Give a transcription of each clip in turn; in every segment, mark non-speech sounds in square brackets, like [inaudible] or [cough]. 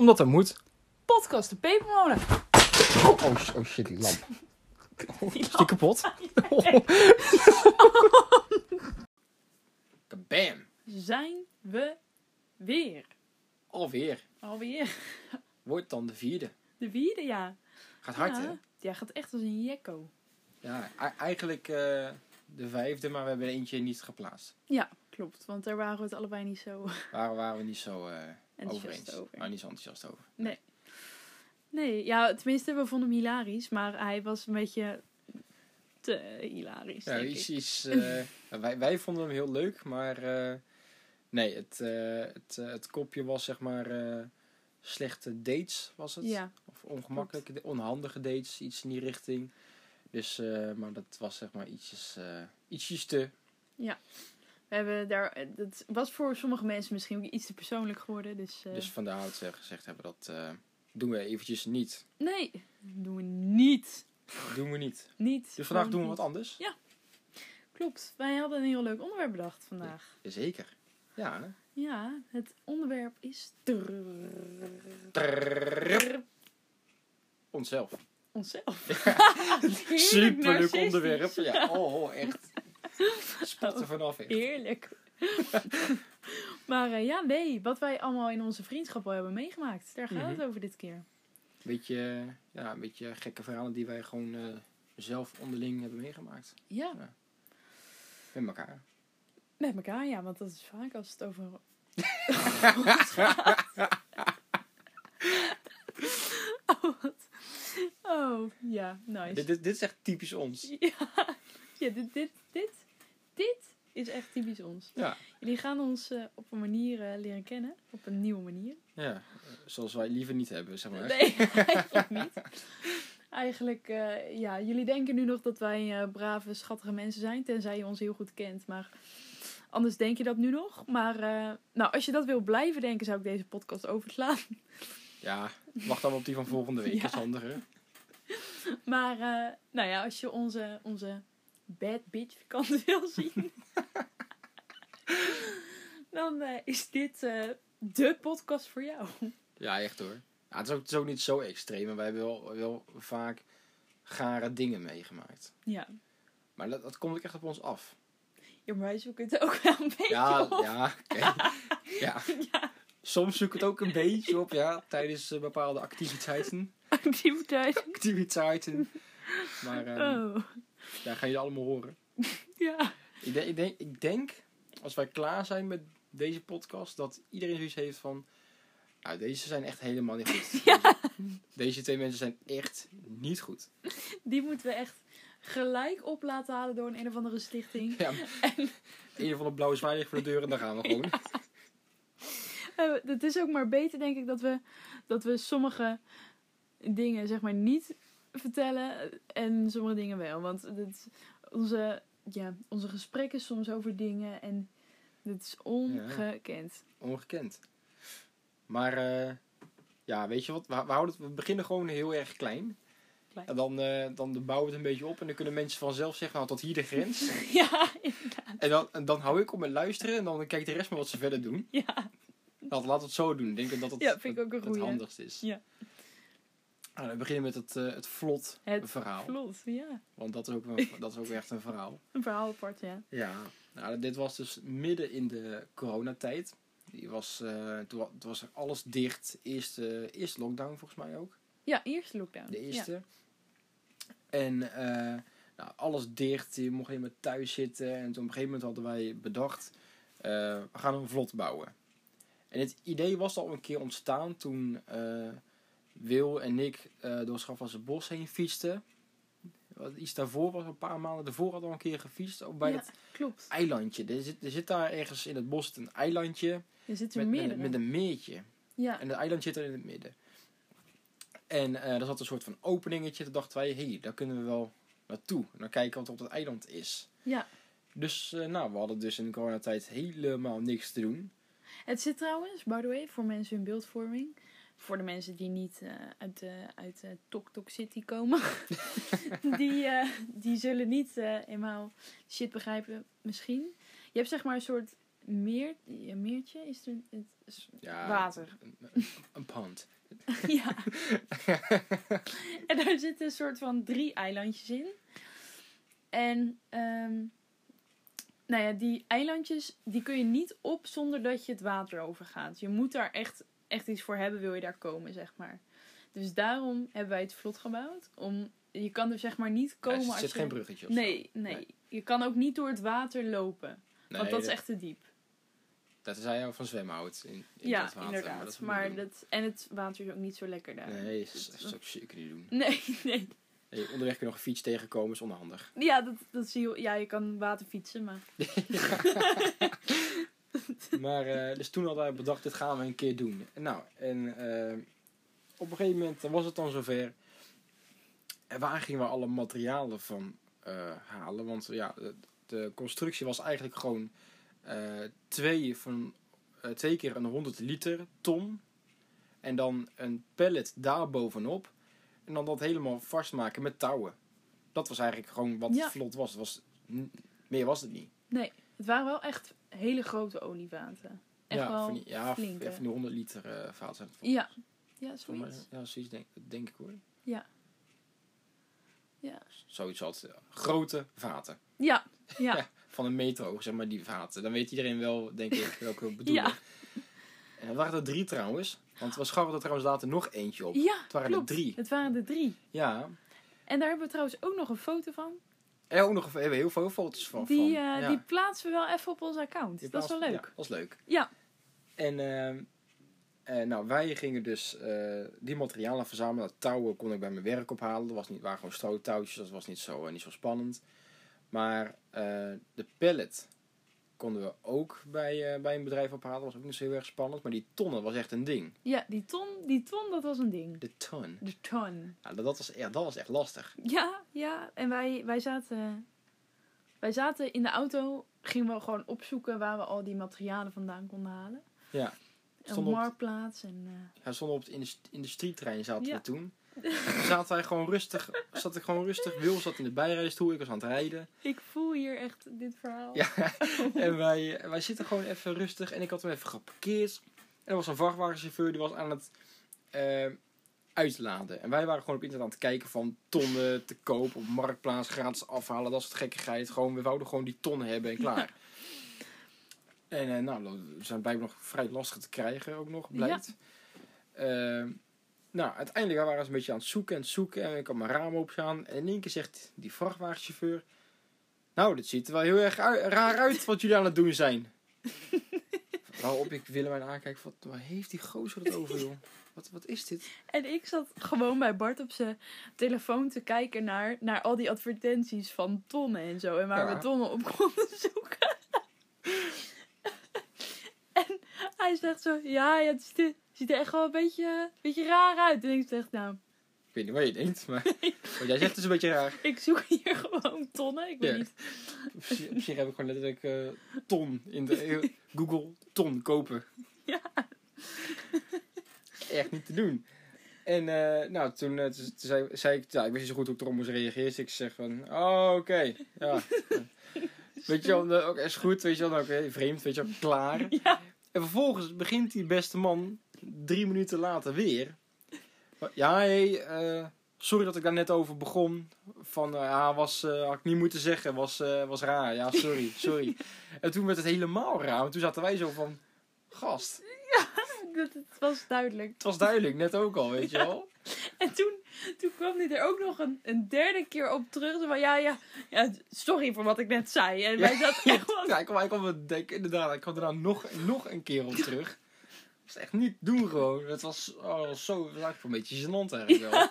Omdat dat moet. Podcast de Pepermolen. Oh, oh, sh- oh shit, die lamp. [laughs] Die Is die kapot? [laughs] Kabam. Zijn we weer. Alweer. Alweer. Wordt dan de vierde. De vierde, ja. Gaat hard, ja. hè? Ja, gaat echt als een jekko. Ja, e- eigenlijk eh, de vijfde, maar we hebben er eentje niet geplaatst. Ja, klopt. Want daar waren we het allebei niet zo Waar waren we niet zo eh enthousiast eens. over. Maar niet zo enthousiast over. Nee. Nee, ja, tenminste, we vonden hem hilarisch. Maar hij was een beetje te hilarisch, Ja, denk ik. iets, eh, [laughs] wij, wij vonden hem heel leuk, maar eh, nee, het, eh, het, het kopje was zeg maar slechte dates, was het? Ja, Of ongemakkelijke, onhandige dates, iets in die richting. Dus, maar dat was zeg maar ietsjes, ietsjes te. We hebben daar... Het was voor sommige mensen misschien ook iets te persoonlijk geworden. Dus, eh, Dus vandaar dat we gezegd hebben dat eh, doen we eventjes niet. nee, doen we niet. Doen we niet. Niet. Dus vandaag doen we niet. wat anders. Klopt. Wij hadden een heel leuk onderwerp bedacht vandaag. Zeker. Ja. hè? Ja, het onderwerp is... Trrrr. Onszelf. Onszelf. Superleuk narcistisch. onderwerp. Ja, oh, echt. [laughs] Spot er vanaf. Echt. Heerlijk. [laughs] maar eh, ja, nee, wat wij allemaal in onze vriendschap al hebben meegemaakt. Daar gaat Mhm. het over dit keer. Beetje, ja, een beetje gekke verhalen die wij gewoon eh, zelf onderling hebben meegemaakt. Ja, Met elkaar. met elkaar, ja, want dat is vaak als het over... [laughs] oh, wat- oh, ja, nice. Dit, dit, dit is echt typisch ons. Ja, ja dit, dit, dit, dit is echt typisch ons. Ja. Jullie gaan ons eh, op een manier eh, leren kennen. Op een nieuwe manier. ja. eh, Zoals wij liever niet hebben, zeg maar. Nee, [laughs] eigenlijk niet. Eigenlijk, ja, jullie denken nu nog dat wij brave, schattige mensen zijn. Tenzij je ons heel goed kent. Maar anders denk je dat nu nog. Maar nou, als je dat wil blijven denken, zou ik deze podcast overslaan. Ja, wacht dan op die van volgende week. Ja. Dat is handiger. Maar nou ja, als je onze, onze bad bitch kant [laughs] wil zien. dan eh, is dit eh de podcast voor jou. Ja, echt hoor. Ja, het, is ook, het is ook niet zo extreem, wij hebben wel, wel vaak gare dingen meegemaakt. Ja. Maar dat, dat komt ook echt op ons af. ja, maar wij zoeken het ook wel een beetje Ja, op. ja, [laughs] ja. Ja. Soms zoek het ook een beetje op, ja, tijdens eh, bepaalde activiteiten. Activiteit. Activiteiten. Maar ehm Oh, daar gaan jullie allemaal horen. [laughs] ja. Ik denk, ik, denk, ik denk, als wij klaar zijn met deze podcast, dat iedereen zoiets heeft van... Nou, deze zijn echt helemaal niet goed. [laughs] Ja. Deze twee mensen zijn echt niet goed. Die moeten we echt gelijk op laten halen door een een of andere stichting. [laughs] Ja, een of andere blauwe zwaai ligt voor de deur en daar gaan we gewoon. Eh, het is ook maar beter, denk ik, dat we, dat we sommige dingen zeg maar niet vertellen en sommige dingen wel. Want het, onze, ja, onze gesprekken soms over dingen en het is ongekend. Ongekend. Maar eh, ja, weet je wat? We, we, houden we beginnen gewoon heel erg klein. Klein. En dan, eh, dan bouwen we het een beetje op en dan kunnen mensen vanzelf zeggen, nou tot hier de grens. [laughs] Ja, inderdaad. en, dan, en dan hou ik op met luisteren en dan kijkt de rest maar wat ze verder doen. Ja, Laten laten we het zo doen. Ik denk dat het, Ja, vind ik ook een het, handigst is. Ja. Nou, we beginnen met het, eh, het vlot Het verhaal. vlot. Ja, Want dat is, ook een, [laughs] dat is ook echt een verhaal. een verhaal apart, ja. Ja, nou, dit was dus midden in de coronatijd. Die was, eh, toen, wa- toen was er alles dicht. Eerste, eerste lockdown volgens mij ook. Ja, eerste lockdown. De eerste. En eh, nou, alles dicht. Je mocht helemaal thuis zitten. En toen op een gegeven moment hadden wij bedacht... we gaan een vlot bouwen. En het idee was al een keer ontstaan toen Wil en ik eh, door Schafwassen Bos heen fietsten. Wat Iets daarvoor was, een paar maanden daarvoor hadden we al een keer gefietst. Ook bij Ja, het klopt. eilandje. Er zit, er zit daar ergens in het bos een eilandje Er zitten met, met, meerdere. met een meertje. Ja, En het eiland zit er in het midden. En eh er zat een soort van openingetje. Toen dachten wij, hé, hey, daar kunnen we wel naartoe. En dan kijken wat er op het eiland is. ja. Dus eh, nou, we hadden dus in de coronatijd helemaal niks te doen. Het zit trouwens, by the way, voor mensen in beeldvorming. Voor de mensen die niet eh, uit, de uit de Tok Tok City komen. [laughs] die, eh, die zullen niet eh eenmaal shit begrijpen, misschien. Je hebt zeg maar een soort meer, een meertje is er het is Ja, water. Een, een, een pond. [laughs] ja. en daar zitten een soort van drie eilandjes in. En ehm, nou ja, die eilandjes die kun je niet op zonder dat je het water overgaat. Je moet daar echt, echt iets voor hebben, wil je daar komen, zeg maar. Dus daarom hebben wij het vlot gebouwd. Om, je kan er zeg maar niet komen er als zit je... geen bruggetje of zo. Nee, nee, Nee. Je kan ook niet door het water lopen. Nee, want dat is echt te diep. Dat zei je van zwemhout. In, in ja, dat water, inderdaad. Maar dat Maar dat, en het water is ook niet zo lekker daar. Nee, dat zou ik zeker niet doen. Nee, [laughs] nee. Nee, onderweg kun je nog een fiets tegenkomen, is onhandig. Ja, dat, dat zie je. Ja, je kan water fietsen, maar. [laughs] [laughs] [laughs] Maar, eh, dus toen hadden wij bedacht, dit gaan we een keer doen. En nou, en eh, op een gegeven moment was het dan zover. En waar gingen we alle materialen van eh, halen? Want ja, de, de constructie was eigenlijk gewoon twee, van, twee keer een 100 liter ton. En dan een pallet daar bovenop. En dan dat helemaal vastmaken met touwen. Dat was eigenlijk gewoon wat Ja. vlot was. Het was meer was het niet. Nee, het waren wel echt hele grote olievaten. Echt ja, wel van die, ja, flinke. van die 100 liter eh vaat zijn het Ja. Ja, zoiets. ja, zoiets denk, denk ik hoor. Ja. Ja. Zoiets had grote vaten. Ja, ja. [laughs] Van een meter hoog, zeg maar, die vaten. Dan weet iedereen wel, denk ik, [laughs] welke we bedoelen. Ja. En er waren er drie trouwens. Want we scharrelden er trouwens later nog eentje op. Ja, Het waren klopt. er drie. Het waren er drie. Ja. En daar hebben we trouwens ook nog een foto van. En ook nog even, we hebben heel veel foto's van. Die, van. eh, ja. die plaatsen we wel even op ons account. Die dat is wel leuk. Ja, dat is leuk. Ja. En ehm, eh, nou, wij gingen dus eh, die materialen verzamelen. Dat touwen kon ik bij mijn werk ophalen. Dat was niet, waren gewoon stroottouwtjes. Dat was niet zo, niet zo spannend. Maar de pallet konden we ook bij, eh, bij een bedrijf ophalen. Dat was ook niet zo heel erg spannend. Maar die tonnen was echt een ding. Ja, die ton, die ton, dat was een ding. De ton. De ton. Ja, dat, was, ja, dat was echt lastig. Ja, ja. En wij, wij zaten... Wij zaten in de auto, gingen we gewoon opzoeken waar we al die materialen vandaan konden halen. Ja. Een marktplaats en... eh, Ja, stonden op het indust- industrietrein zaten Ja. we toen. [laughs] Zaten wij gewoon rustig. Zat ik gewoon rustig. Wil zat in de bijrijstoel. Ik was aan het rijden. ik voel hier echt dit verhaal. Ja, [laughs] en wij, wij zitten gewoon even rustig. En ik had hem even geparkeerd. En er was een vrachtwagenchauffeur die was aan het eh, uitladen. En wij waren gewoon op internet aan het kijken van tonnen te koop op marktplaats, gratis afhalen, dat soort gekkigheid. Gewoon, we wouden gewoon die tonnen hebben en klaar. En eh, nou, we zijn blijkbaar nog vrij lastig te krijgen ook nog, blijkt. Eh, nou, uiteindelijk waren we een beetje aan het zoeken en het zoeken. En ik had mijn raam opstaan. En in één keer zegt die vrachtwagenchauffeur... Nou, dit ziet er wel heel erg raar uit wat jullie aan het doen zijn. [laughs] Waarop ik Willemijn aankijk, wat, waar heeft die gozer het over, joh? Wat, wat is dit? En ik zat gewoon bij Bart op zijn telefoon te kijken naar, naar al die advertenties van tonnen en zo. En waar Ja. we tonnen op konden zoeken. en hij zegt zo, ja, ja het ziet er, ziet er echt wel een beetje, een beetje raar uit. En ik zeg, nou, Ik weet niet wat je denkt, maar [laughs] wat jij zegt is een beetje raar. ik zoek hier gewoon tonnen. Ik weet Ja. niet. Op zich, heb ik gewoon letterlijk eh, ton in de [laughs] Google ton kopen. Ja. Echt niet te doen. En eh, nou, toen, eh, toen zei, zei ik, ja, ik wist niet zo goed hoe ik erop moest reageren. Dus ik zeg van, oh, oké, ja. [laughs] weet je wel, nou, oké, is goed, weet je wel, nou, oké, vreemd, weet je wel, klaar. Ja. En vervolgens begint die beste man drie minuten later weer. Ja, hé, eh, sorry dat ik daar net over begon. Van, eh, ja, was, eh, had ik niet moeten zeggen, was, was raar. Ja, sorry, [laughs] sorry. en toen werd het helemaal raar, want toen zaten wij zo van, gast, Dat, het was duidelijk. het was duidelijk, net ook al, weet je wel. [laughs] En toen, toen kwam hij er ook nog een, een derde keer op terug. Van, ja, ja, ja, sorry voor wat ik net zei. En wij zaten echt. [laughs] Ja, ik kwam, ik kwam het denken, inderdaad, ik kwam er nog, nog een keer op terug. Dat is echt niet doen gewoon. Het was, oh, was zo, was eigenlijk een beetje gênant eigenlijk wel.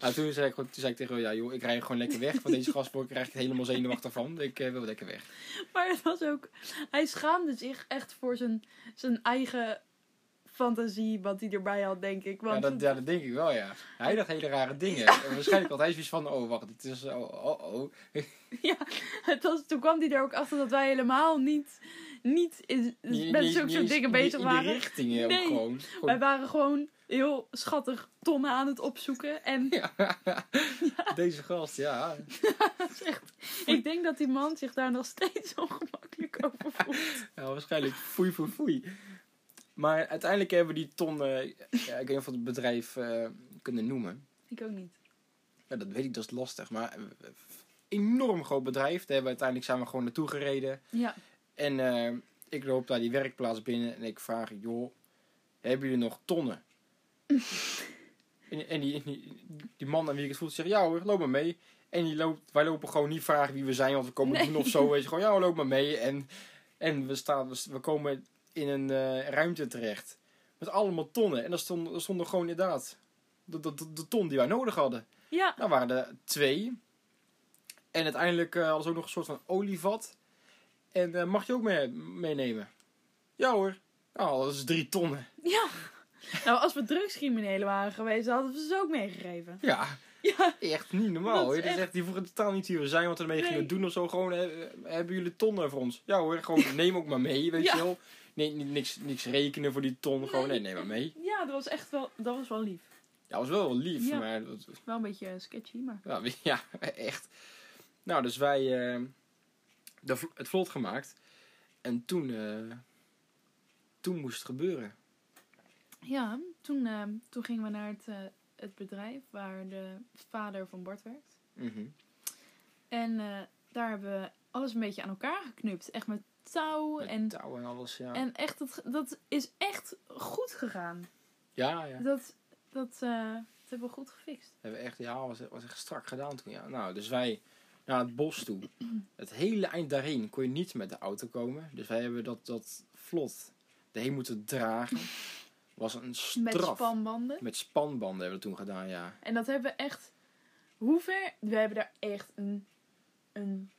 Nou, toen, zei ik, toen zei ik tegen hem, ja joh, ik rij gewoon lekker weg van deze gasboor. Ik krijg het helemaal zenuwachtig van. Ik eh, wil lekker weg. Maar het was ook... Hij schaamde zich echt voor zijn, zijn eigen fantasie wat hij erbij had, denk ik. Ja Want dat, ja, dat denk ik wel, ja. Hij dacht hele rare dingen. [laughs] En waarschijnlijk had hij zoiets van, oh wacht, het is, oh, oh, oh. [laughs] ja, het was, toen kwam hij er ook achter dat wij helemaal niet, niet in, met zulke soort dingen in bezig in waren. richtingen ook Nee. gewoon. Wij waren gewoon heel schattig tonnen aan het opzoeken. En [laughs] Ja. Deze gast, ja. dat echt... Ik denk dat die man zich daar nog steeds ongemakkelijk over voelt. ja waarschijnlijk foei foei foei. Maar uiteindelijk hebben we die ton, eh, ja, ik weet niet of we het bedrijf eh, kunnen noemen. Ik ook niet. Ja, dat weet ik, dat is lastig. Maar een enorm groot bedrijf. Daar hebben we uiteindelijk zijn we gewoon naartoe gereden. Ja. En eh, ik loop daar die werkplaats binnen en ik vraag, joh, hebben jullie nog tonnen? [laughs] en en die, die, die man aan wie ik het voel zegt, ja hoor, loop maar mee. En die loopt, wij lopen gewoon niet vragen wie we zijn, want we komen Nee. doen of zo. Weet je, gewoon, ja loop maar mee. En, en we, staan, we, we komen in een eh, ruimte terecht. Met allemaal tonnen. En daar stonden, daar stonden gewoon inderdaad de, de, de, de ton die wij nodig hadden. Ja. Nou waren er twee. En uiteindelijk eh, hadden ze ook nog een soort van olievat. En eh, mag je ook mee, meenemen? Ja hoor. Nou, dat is drie tonnen. Ja. Nou, als we drugscriminelen waren geweest, hadden we ze ook meegegeven. Ja, Ja. echt niet normaal Dat is echt- echt, die vroegen totaal niet wie we zijn, wat we ermee Nee. gingen doen of zo. Gewoon, hebben jullie tonnen voor ons? Ja hoor, gewoon [laughs] neem ook maar mee, weet Ja. je wel. Nee, niks, niks rekenen voor die ton, gewoon nee, neem maar mee. Ja, dat was echt wel, dat was wel lief. Ja, was wel wel lief, Ja. maar dat, Wel een beetje sketchy, maar... Ja, [laughs] ja, echt. Nou, dus wij de, vl- het vlot gemaakt. En toen, eh, toen moest het gebeuren. Ja, toen, eh, toen gingen we naar het, eh, het bedrijf waar de vader van Bart werkt. Mhm. En eh, daar hebben we alles een beetje aan elkaar geknupt. Echt met touw Met en... touw en alles, ja. En echt, dat, dat is echt goed gegaan. ja, ja. Dat, dat, eh, dat hebben we goed gefixt. Hebben we echt, ja, was, was echt strak gedaan toen. Ja. Nou, dus wij naar het bos toe. Het hele eind daarheen kon je niet met de auto komen. Dus wij hebben dat, dat vlot erheen moeten dragen. Was een Met straf. spanbanden. Met spanbanden hebben we toen gedaan, ja. En dat hebben we echt... Hoe ver? We hebben daar echt een, een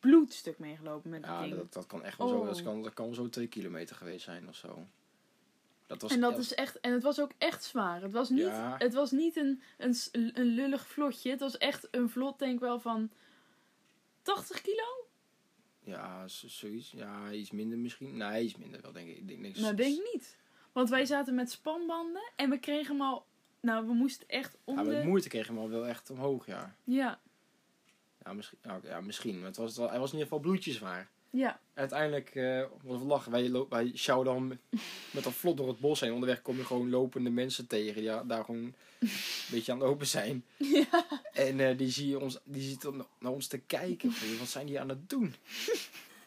bloedstuk mee gelopen met dat Ja, ding. dat, dat kan echt wel zo. Dat Oh. kan, dat kan zo twee kilometer geweest zijn of zo. Dat was en dat is echt... En het was ook echt zwaar. Het was niet, Ja. het was niet een, een, een lullig vlotje. Het was echt een vlot, denk ik wel, van 80 kilo? Ja, zoiets. Ja, iets minder misschien. Nee, iets minder wel, denk ik. Ik denk, niks. Nou, denk ik niet. Want wij zaten met spanbanden en we kregen hem al... Nou, we moesten echt om Ja, met de... moeite kreeg hem al wel echt omhoog, ja. Ja, Ja, misschien. Ja, oké, ja, misschien. Maar het was, hij was in ieder geval bloedjeswaar. ja. Uiteindelijk, eh we lachen, wij, wij sjouwden dan [laughs] met- dat vlot door het bos heen. Onderweg kom je gewoon lopende mensen tegen die daar- gewoon een beetje aan het lopen zijn. ja. En eh, die zie je ons, die ziet dan naar ons te kijken. Wat zijn die aan het doen?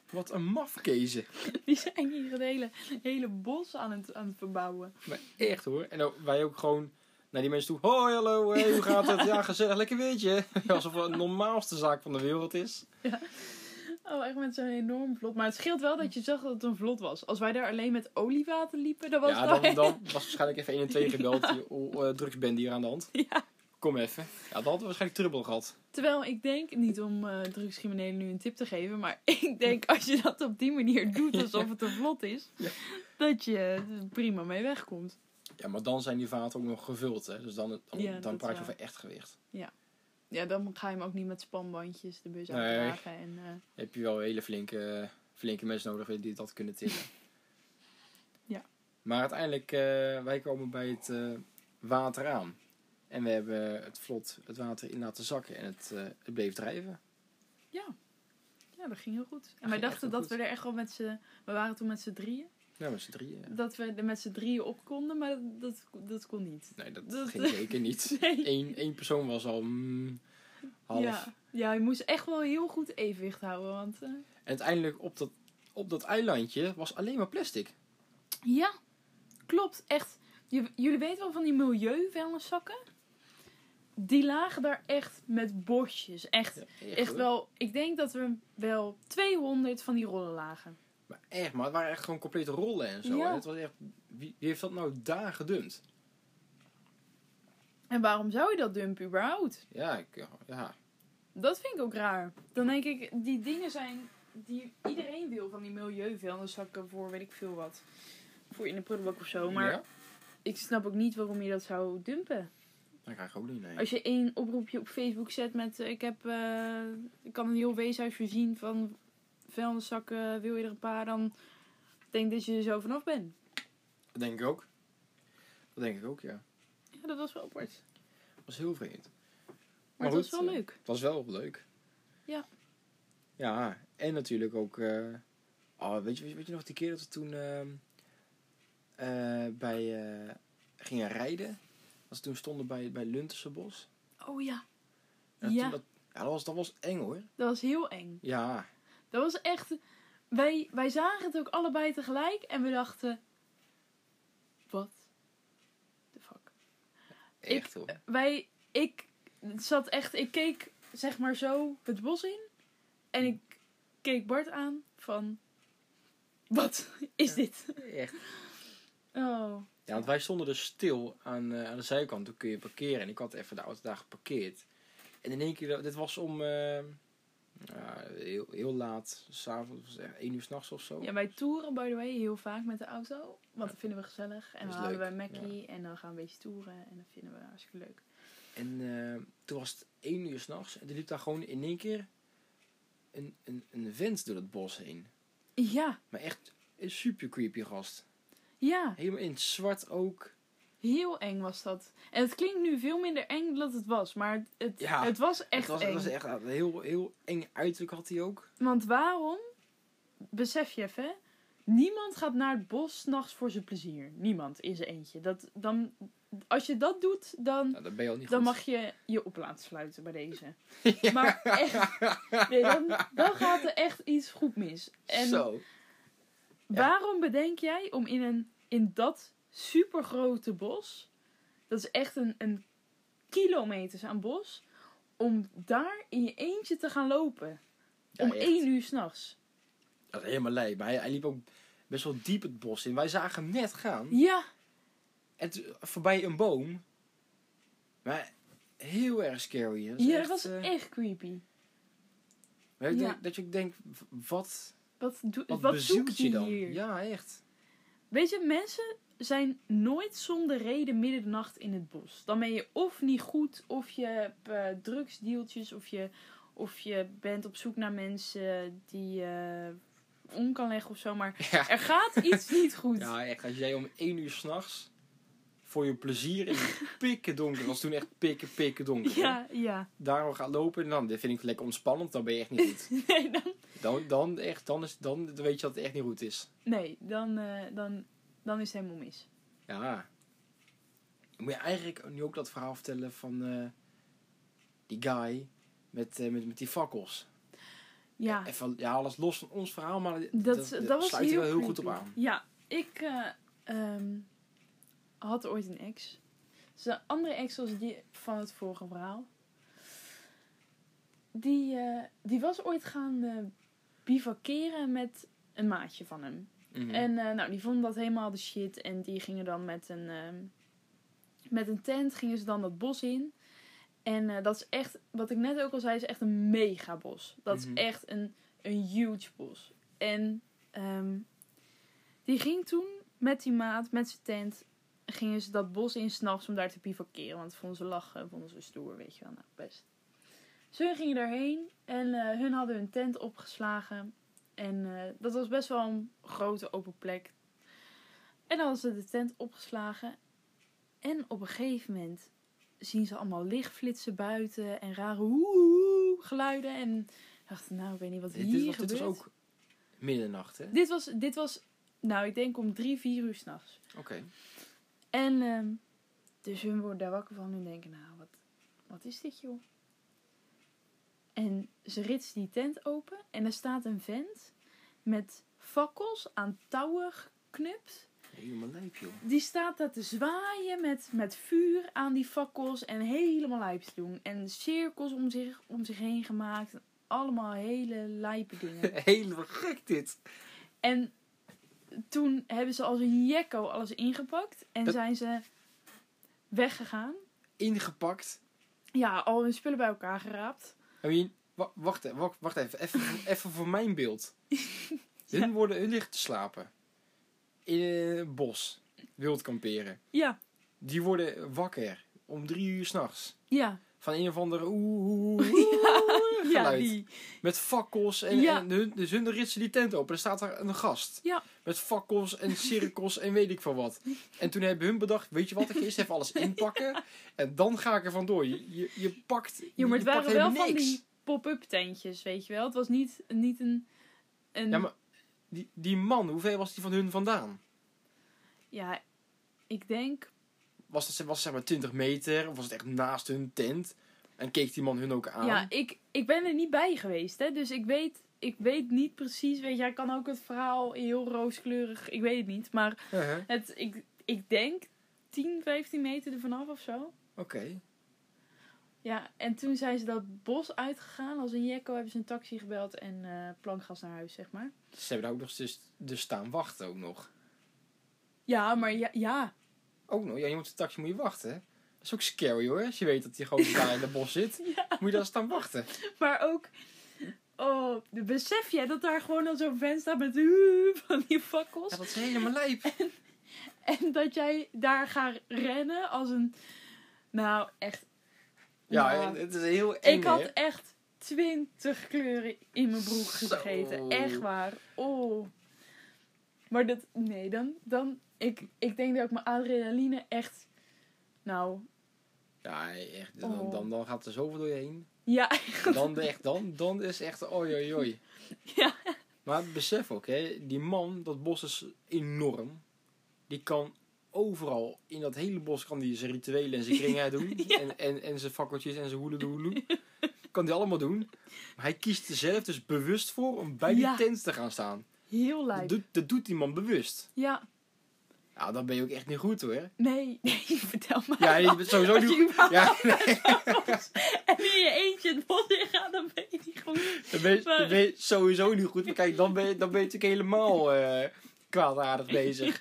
Wat een mafkezen. Die zijn hier het hele, hele bos aan het, aan het verbouwen. Maar echt hoor. En wij ook gewoon naar die mensen toe. Hoi, hallo, hey, hoe gaat het? Ja, gezellig, lekker weetje. [laughs] Alsof het de normaalste zaak van de wereld is. Oh, echt met zo'n enorm vlot. Maar het scheelt wel dat je zag dat het een vlot was. Als wij daar alleen met oliewater liepen, dan was ja, dan, dan was [laughs] waarschijnlijk even 1 en 2 gebeld. Die oh, eh, drugsband hier aan de hand. Ja. Kom even. Ja, dat hadden we waarschijnlijk trubbel gehad. Terwijl ik denk, niet om eh drugscriminelen nu een tip te geven, maar [laughs] ik denk als je dat op die manier doet alsof het een vlot is, Ja. dat je er prima mee wegkomt. Ja, maar dan zijn die vaten ook nog gevuld. Hè. Dus dan, dan, Ja, dan praat je over echt gewicht. Ja, dan ga je hem ook niet met spanbandjes de bus Nee. uitdragen. En, eh, heb je wel hele flinke, flinke mensen nodig die dat kunnen tillen. [laughs] Ja. Maar uiteindelijk, eh, wij komen bij het eh, water aan. En we hebben het vlot het water in laten zakken en het, het bleef drijven. ja. ja, dat ging heel goed. En wij dachten dat goed. we er echt wel met z'n... We waren toen met z'n drieën. Ja, met z'n drieën. ja. Dat we er met z'n drieën op konden, maar dat, dat, kon niet. Nee, dat, Dat- ging zeker niet. [laughs] Nee. Eén, één persoon was al mm, half. Ja. ja, je moest echt wel heel goed evenwicht houden. Want, eh, En uiteindelijk op dat, op dat eilandje was alleen maar plastic. Ja, klopt. Echt. J- jullie weten wel van die milieuvuilniszakken? Die lagen daar echt met bosjes. Echt, Ja, echt wel. Ik denk dat we wel 200 van die rollen lagen. Maar echt, maar het waren echt gewoon complete rollen en zo. Ja. hè. Het was echt, wie, wie heeft dat nou daar gedumpt? En waarom zou je dat dumpen überhaupt? Ja, ik, ja. Dat vind ik ook raar. Dan denk ik, die dingen zijn die iedereen wil van die milieuvuilniszakken voor weet ik veel wat. Voor in de prullenbak of zo. Maar ja? ik snap ook niet waarom je dat zou dumpen. Dat ga ik ook niet, nee. Als je één oproepje op Facebook zet met eh, ik heb eh, ik kan een heel weeshuis voorzien van vuilniszakken, wil je er een paar, dan denk dat je er zo vanaf bent. Dat denk ik ook. Dat denk ik ook, ja. Ja, dat was wel apart. Dat was heel vreemd. Maar, het goed, was wel eh, leuk. Het was wel leuk. Ja. Ja, en natuurlijk ook... oh, weet, je, weet je nog die keer dat we toen ehm, eh, bij gingen rijden? Als we toen stonden bij, bij Lunterse Bos. Oh ja. En Ja. dat, ja, dat was, dat was eng hoor. Dat was heel eng. Ja, Dat was echt... Wij, wij zagen het ook allebei tegelijk en we dachten... Wat? The fuck? echt hoor. Wij... Ik zat echt... Ik keek zeg maar zo het bos in. En ik keek Bart aan van... Wat is Ja. dit? Echt. Oh. Ja, want wij stonden dus stil aan, eh, aan de zijkant. Toen kun je parkeren. En ik had even de auto daar geparkeerd. En in één keer, dit was om eh, heel, heel laat, s'avonds, één uur s'nachts of zo. Ja, wij toeren by the way heel vaak met de auto. Want dat vinden we gezellig. En dan halen wij leuk, Mackie en dan gaan we een beetje toeren. En dat vinden we hartstikke leuk. En eh, toen was het één uur s'nachts. En er liep daar gewoon in één keer een, een, een vent door het bos heen. Ja, Maar echt een super creepy gast. ja. Helemaal in het zwart ook. Heel eng was dat. En het klinkt nu veel minder eng dan het was. Maar het, het, Ja, het was echt het was, eng. het was echt een heel, heel eng uiterlijk had hij ook. Want waarom? Besef je even. Niemand gaat naar het bos 's nachts voor zijn plezier. Niemand in zijn eentje. Dat, dan, als je dat doet, dan, Nou, dat ben je al niet dan goed. mag je je op laten sluiten bij deze. [laughs] Maar echt, nee, dan, dan gaat er echt iets goed mis. En Zo. waarom bedenk jij om in, een, in dat supergrote bos, dat is echt een, een kilometers aan bos, om daar in je eentje te gaan lopen? Ja, om echt. één uur s'nachts. Dat is helemaal lijp. Maar hij, hij liep ook best wel diep het bos in. Wij zagen hem net gaan. Ja, En voorbij een boom. Maar heel erg scary. Dat ja echt, dat was eh, echt creepy. maar ik ja. Dat je ook denkt, wat, Wat, doe, wat, zoek je je dan? hier? Ja, echt. Weet je, mensen zijn nooit zonder reden midden de nacht in het bos. Dan ben je of niet goed, of je hebt drugsdealtjes, of je, of je bent op zoek naar mensen die je om kan leggen of zo. Maar Ja. er gaat iets niet goed. [laughs] ja, echt. Als jij om één uur s'nachts voor je plezier in het pikken donker, was toen echt pikken, pikken donker. hoor. ja, ja. Daarom gaat lopen en dan, dit vind ik lekker ontspannend, dan ben je echt niet goed. [laughs] Nee, dan, Dan, dan, echt, dan, is, dan weet je dat het echt niet goed is. nee dan, eh, dan, dan is het helemaal mis. Ja. Dan moet je eigenlijk nu ook dat verhaal vertellen van eh, die guy met, eh, met, met die fakkels. Ja, Even, ja, alles los van ons verhaal, maar dat, dat, sluit er heel wel heel goed op aan. Ja, ik eh, ehm, had ooit een ex. Dus een andere ex was die van het vorige verhaal. Die, eh, die was ooit gaan eh bivakeren met een maatje van hem. Mhm. En eh, nou, die vonden dat helemaal de shit. En die gingen dan met een, ehm, met een tent gingen ze dan dat bos in. En eh, dat is echt, wat ik net ook al zei, is echt een mega bos. Dat Mhm. is echt een, een huge bos. En ehm, die ging toen met die maat, met zijn tent, gingen ze dat bos in s'nachts om daar te bivakeren. Want vonden ze lachen, vonden ze stoer, weet je wel. Nou, best. Dus hun gingen daarheen en eh, hun hadden hun tent opgeslagen. En eh, dat was best wel een grote open plek. En dan hadden ze de tent opgeslagen. En op een gegeven moment zien ze allemaal lichtflitsen buiten en rare geluiden. En dachten, nou, ik weet niet wat dit, hier dit, was, gebeurt. dit was ook middernacht, hè? Dit was, dit was, nou, ik denk om drie, vier uur s'nachts. Oké. En ehm, dus hun worden daar wakker van en denken, nou, wat, wat is dit joh? En ze ritsen die tent open en er staat een vent met fakkels aan touwen geknipt. Helemaal lijp, joh. Die staat daar te zwaaien met, met vuur aan die fakkels en helemaal lijp te doen. En cirkels om zich, om zich heen gemaakt. Allemaal hele lijpe dingen. [laughs] Helemaal gek, dit. En toen hebben ze als een jekko alles ingepakt en Dat- zijn ze weggegaan. Ingepakt. Ja, al hun spullen bij elkaar geraapt. Wacht, wacht, wacht even. Even, [laughs] even voor mijn beeld. [laughs] Hun, worden, hun liggen te slapen. In een bos. Wild kamperen. Ja, Die worden wakker. Om drie uur s'nachts. ja. Van een of andere [laughs] oeh, Ja, geluid. die. Met fakkels en, Ja. en hun, dus hun ritsen die tent open. Er staat daar een gast. Ja. Met fakkels en cirkels en weet ik veel wat. En toen hebben hun bedacht, weet je wat ik eerst even alles [laughs] inpakken. En dan ga ik er vandoor. Je, je, je pakt maar je het pakt waren wel helemaal van niks. die pop-up tentjes, weet je wel. Het was niet, niet een... een Ja, maar die, die man, hoe ver was die van hun vandaan? ja, ik denk... Was het, was zeg maar 20 meter? Of was het echt naast hun tent? En keek die man hun ook aan? Ja, ik, ik ben er niet bij geweest, hè. Dus ik weet, ik weet niet precies, weet je. Hij kan ook het verhaal heel rooskleurig, ik weet het niet. Maar Uh-huh. het, ik, ik denk 10, 15 meter er vanaf of zo. Oké. Ja, en toen zijn ze dat bos uitgegaan. Als een jekko hebben ze een taxi gebeld en eh, plankgas naar huis, zeg maar. Ze hebben daar ook nog dus, dus staan wachten ook nog. Ja, maar ja, ja. Ook nog, ja, je moet de taxi moet je wachten. Dat is ook scary hoor. Als je weet dat die gewoon [laughs] daar in het bos zit, moet je daar staan wachten. Maar ook, oh, besef jij dat daar gewoon al zo'n vent staat met van die fakkels? Ja, dat is helemaal lijp. En dat jij daar gaat rennen als een, nou echt. Ja, nou, het is heel eng ik had hè? echt twintig kleuren in mijn broek gegeten. Echt waar. Oh. Maar dat, nee, dan, dan, ik, ik denk dat ik mijn adrenaline echt, nou, Ja, echt. Dan, Oh. dan, dan gaat er zoveel door je heen. ja, Dan, echt, dan, dan is echt oi oi oi. [laughs] ja, Maar besef ook, hè, die man, dat bos is enorm. Die kan overal, in dat hele bos, kan die zijn rituelen en zijn kringen [laughs] doen. Ja. En, en, en zijn fakkeltjes en zijn hoelendoeloe. kan die allemaal doen. Maar hij kiest er zelf dus bewust voor om bij die Ja. tent te gaan staan. heel Dat lijp. doet, dat doet die man bewust. Ja, Ja, dan ben je ook echt niet goed hoor. nee, [laughs] nee, vertel maar. Ja, je bent sowieso niet überhaupt Ja, [laughs] nee, en in je eentje het bos in gaat, dan ben je niet goed. dan ben, je, Maar- dan ben je sowieso niet goed. Maar kijk, dan ben je, dan ben je natuurlijk helemaal eh kwaadaardig [laughs] bezig.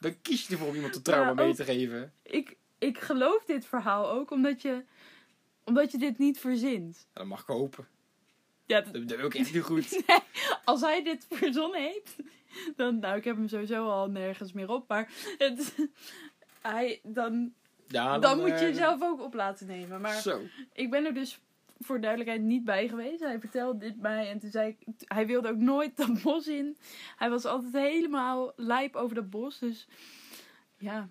Dan kies je ervoor om iemand een trauma mee te geven. ik, ik geloof dit verhaal ook omdat je, omdat je dit niet verzint. Ja, dat mag ik hopen. Ja, dat- Dat dat echt niet goed. [laughs] als hij dit verzonnen heeft, dan, nou, ik heb hem sowieso al nergens meer op, maar het, hij, dan, Ja, dan moet je eh, jezelf ook op laten nemen. Maar Zo. ik ben er dus voor duidelijkheid niet bij geweest. Hij vertelde dit mij en toen zei ik, hij wilde ook nooit dat [laughs] bos in. Hij was altijd helemaal lijp over dat bos, dus ja,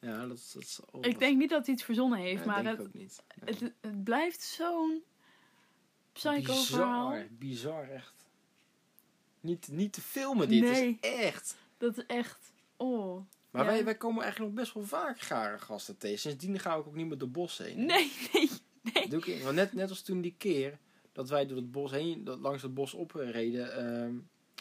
Ja, dat is... Dat is ik denk niet dat hij het verzonnen heeft, maar denk het, ik ook niet. Nee. het, het blijft zo'n psycho verhaal. Bizar, bizar echt. Niet, niet te filmen dit, Nee. is echt. Dat is echt, oh. Maar Ja. wij, wij komen eigenlijk nog best wel vaak gare gasten tegen. Sindsdien ga ik ook niet meer door bos heen. Nee, nee, nee. Doe ik, want net, net als toen die keer dat wij door het bos heen, dat, langs het bos opreden ehm,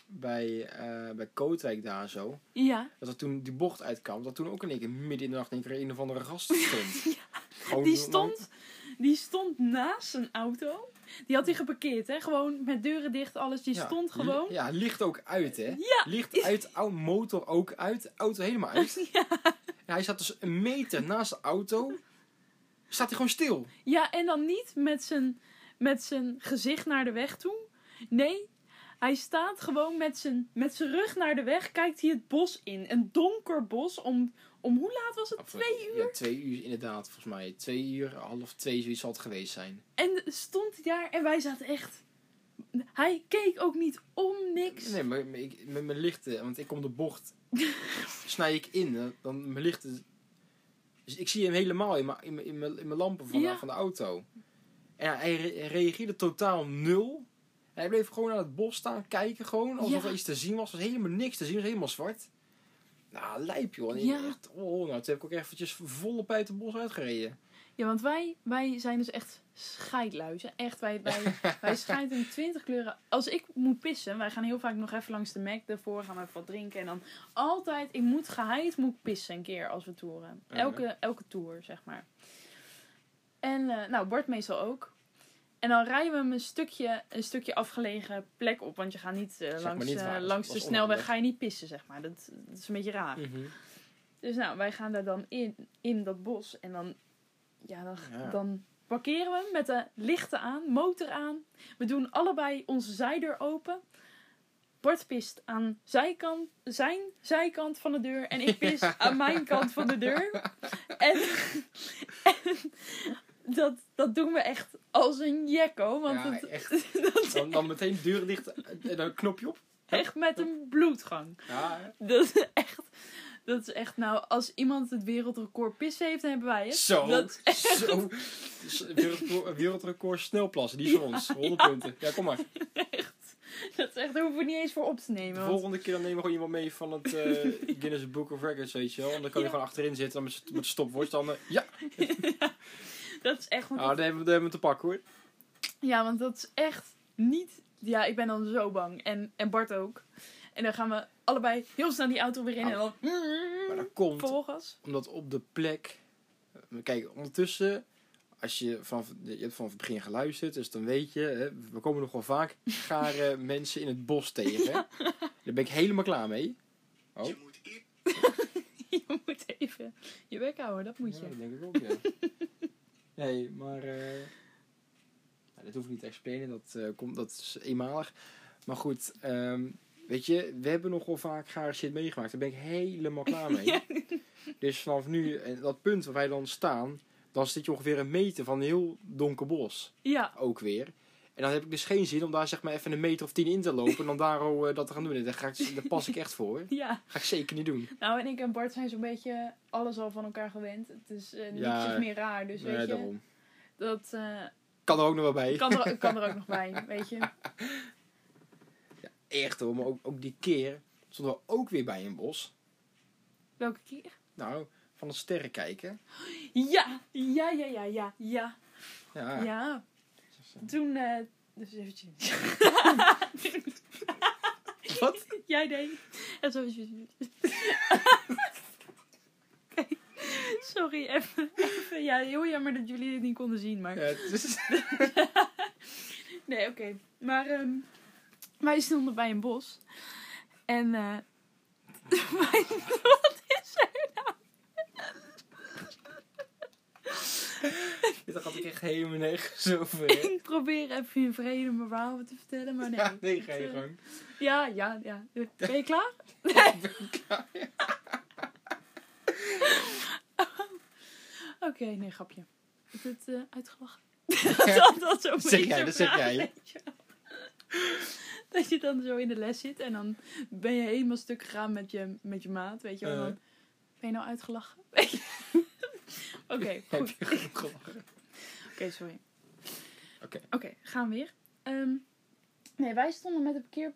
bij, eh, bij Kootwijk daar zo. Ja, Dat er toen die bocht uitkwam, dat toen ook in één keer midden in de nacht in één keer een of andere gast [laughs] stond. Gewoon die stond, die stond naast zijn auto. Die had hij geparkeerd, hè? Gewoon met deuren dicht, alles. Die Ja, stond gewoon. Ja, licht ook uit, hè? Ja. Licht uit, motor ook uit, auto helemaal uit. [laughs] Ja. Ja, hij zat dus een meter naast de auto. Staat hij gewoon stil. Ja, en dan niet met zijn, met zijn gezicht naar de weg toe. Nee, hij staat gewoon met zijn, met zijn rug naar de weg. Kijkt hij het bos in. Een donker bos. Om, om hoe laat was het? Of, Twee uur? Ja, twee uur inderdaad, volgens mij. Twee uur, half twee, zoiets zal het geweest zijn. En stond hij daar en wij zaten echt... Hij keek ook niet om niks. Nee, maar maar ik, met mijn lichten, want ik kom de bocht, [laughs] snij ik in. Dan mijn lichten. Dus ik zie hem helemaal in mijn, in mijn, in mijn, in mijn lampen van, Ja. de, van de auto. En hij re- reageerde totaal nul. Hij bleef gewoon aan het bos staan, kijken gewoon. Alsof Ja. er iets te zien was. Er was helemaal niks te zien, het was helemaal zwart. Nou, lijp joh. Ja. echt, oh, nou, toen heb ik ook eventjes volop uit het bos uitgereden. Ja, want wij, wij zijn dus echt scheidluizen. Echt, wij, wij, [laughs] wij scheiden in twintig kleuren. Als ik moet pissen, wij gaan heel vaak nog even langs de Mac. Daarvoor gaan we even wat drinken. En dan altijd, ik moet geheid, moet pissen een keer als we toeren. Ja. Elke, elke tour, zeg maar. En eh, nou, Bart meestal ook. En dan rijden we hem een stukje, een stukje afgelegen plek op. Want je gaat niet eh, langs, niet eh, waar, langs de snelweg ga je niet pissen, zeg maar. Dat, dat is een beetje raar. Mhm. Dus nou, wij gaan daar dan in, in dat bos. En dan, ja, dan, Ja. dan parkeren we met de lichten aan, motor aan. We doen allebei onze zijdeur open. Bart pist aan zijkant, zijn zijkant van de deur. En ik pis [laughs] aan mijn kant van de deur. En, [laughs] en dat, dat doen we echt als een jekko. Want Ja, het, echt. [laughs] dat Dan, dan meteen deur dicht en een knopje op. [laughs] echt met een bloedgang. Ja, Dat is echt, dat is echt, nou, als iemand het wereldrecord pissen heeft, dan hebben wij het. zo. Dat is echt, [laughs] zo. Wereldrecord, wereldrecord snelplassen, die is voor ons. 100 punten. Ja, kom maar. echt, dat is echt, daar hoeven we niet eens voor op te nemen. De want- volgende keer dan nemen we gewoon iemand mee van het eh, Guinness Book of Records, weet je wel. En dan kan je gewoon achterin zitten dan met, met stopwatch. Dan, eh, ja, dat is echt, want ah, dan hebben we, hebben te pakken hoor. Ja, want dat is echt niet. Ja, ik ben dan zo bang. En, en Bart ook. En dan gaan we allebei heel snel die auto weer in. En dan. Maar dat komt Volgas. omdat op de plek... Kijk, ondertussen, als je van, je hebt vanaf het begin geluisterd, dus dan weet je, hè, we komen nog wel vaak gare [laughs] mensen in het bos tegen. Daar ben ik helemaal klaar mee. Oh, Je moet eer- [laughs] Je moet even je bek houden, dat moet ja, je. dat denk ik ook, ja. [laughs] Nee, maar... eh nou, dat hoef ik niet te explainen, dat, eh, komt, dat is eenmalig. Maar goed, ehm, weet je, we hebben nog wel vaak gare shit meegemaakt. Daar ben ik helemaal [laughs] klaar mee. Ja. Dus vanaf nu, en dat punt waar wij dan staan, dan zit je ongeveer een meter van een heel donker bos. Ja, Ook weer. En dan heb ik dus geen zin om daar zeg maar even een meter of tien in te lopen en dan daar al, eh, dat te gaan doen. Daar, ga ik, daar pas ik echt voor. [laughs] ja. Ga ik zeker niet doen. Nou, en ik en Bart zijn zo'n beetje alles al van elkaar gewend. Het is eh niets Ja. meer raar. Dus Nee, weet je, daarom. dat eh, Kan er ook nog wel bij. kan, er, [laughs] kan er ook nog bij. Weet je. Echt hoor, maar ook, ook die keer stonden we ook weer bij een bos. Welke keer? Nou, van het sterren kijken. Ja, ja, ja, ja, ja, ja. Ja. Ja. Toen, eh dus eventjes. [laughs] Wat? Jij deed. En zo. Oké. Sorry, even, even. Ja, heel jammer dat jullie dit niet konden zien, maar. Ja, het is... Nee, oké. Maar ehm, wij stonden bij een bos. En. eh [laughs] wij- wat is er Dit had ik echt helemaal nergens over. [laughs] Ik probeer even in vrede mijn verhaal te vertellen, maar nee. Ja, nee, ga je eh, gang. Ja, ja, ja. Ben je klaar? [laughs] Ik ben klaar. [laughs] Oké, nee, grapje. Is het eh, uitgelachen? dat, dat zo Zeg jij, dat zeg jij. je. Dat je dan zo in de les zit en dan ben je helemaal stuk gegaan met je, met je maat, weet je wel. Dan ben je nou uitgelachen? Weet je? Oké, [laughs] goed. [laughs] Oké, sorry. Oké. Oké, gaan we weer. Ehm, nee, wij stonden met de, parkeer,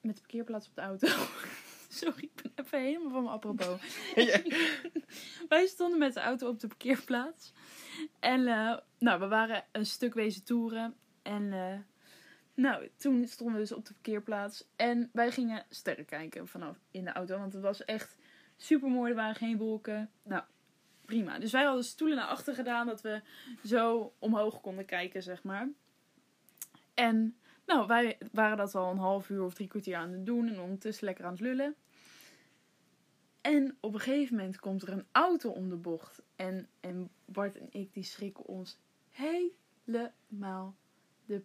met de parkeerplaats op de auto. [laughs] sorry, ik ben even helemaal van mijn apropos. Ja. Wij stonden met de auto op de parkeerplaats. En eh, nou, we waren een stuk wezen toeren. En eh, nou, toen stonden we dus op de parkeerplaats. En wij gingen sterren kijken vanaf in de auto. Want het was echt super mooi. Er waren geen wolken. Nou, prima. Dus wij hadden stoelen naar achter gedaan. Dat we zo omhoog konden kijken, zeg maar. En nou, wij waren dat al een half uur of drie kwartier aan het doen. En ondertussen lekker aan het lullen. En op een gegeven moment komt er een auto om de bocht. En, en Bart en ik die schrikken ons helemaal de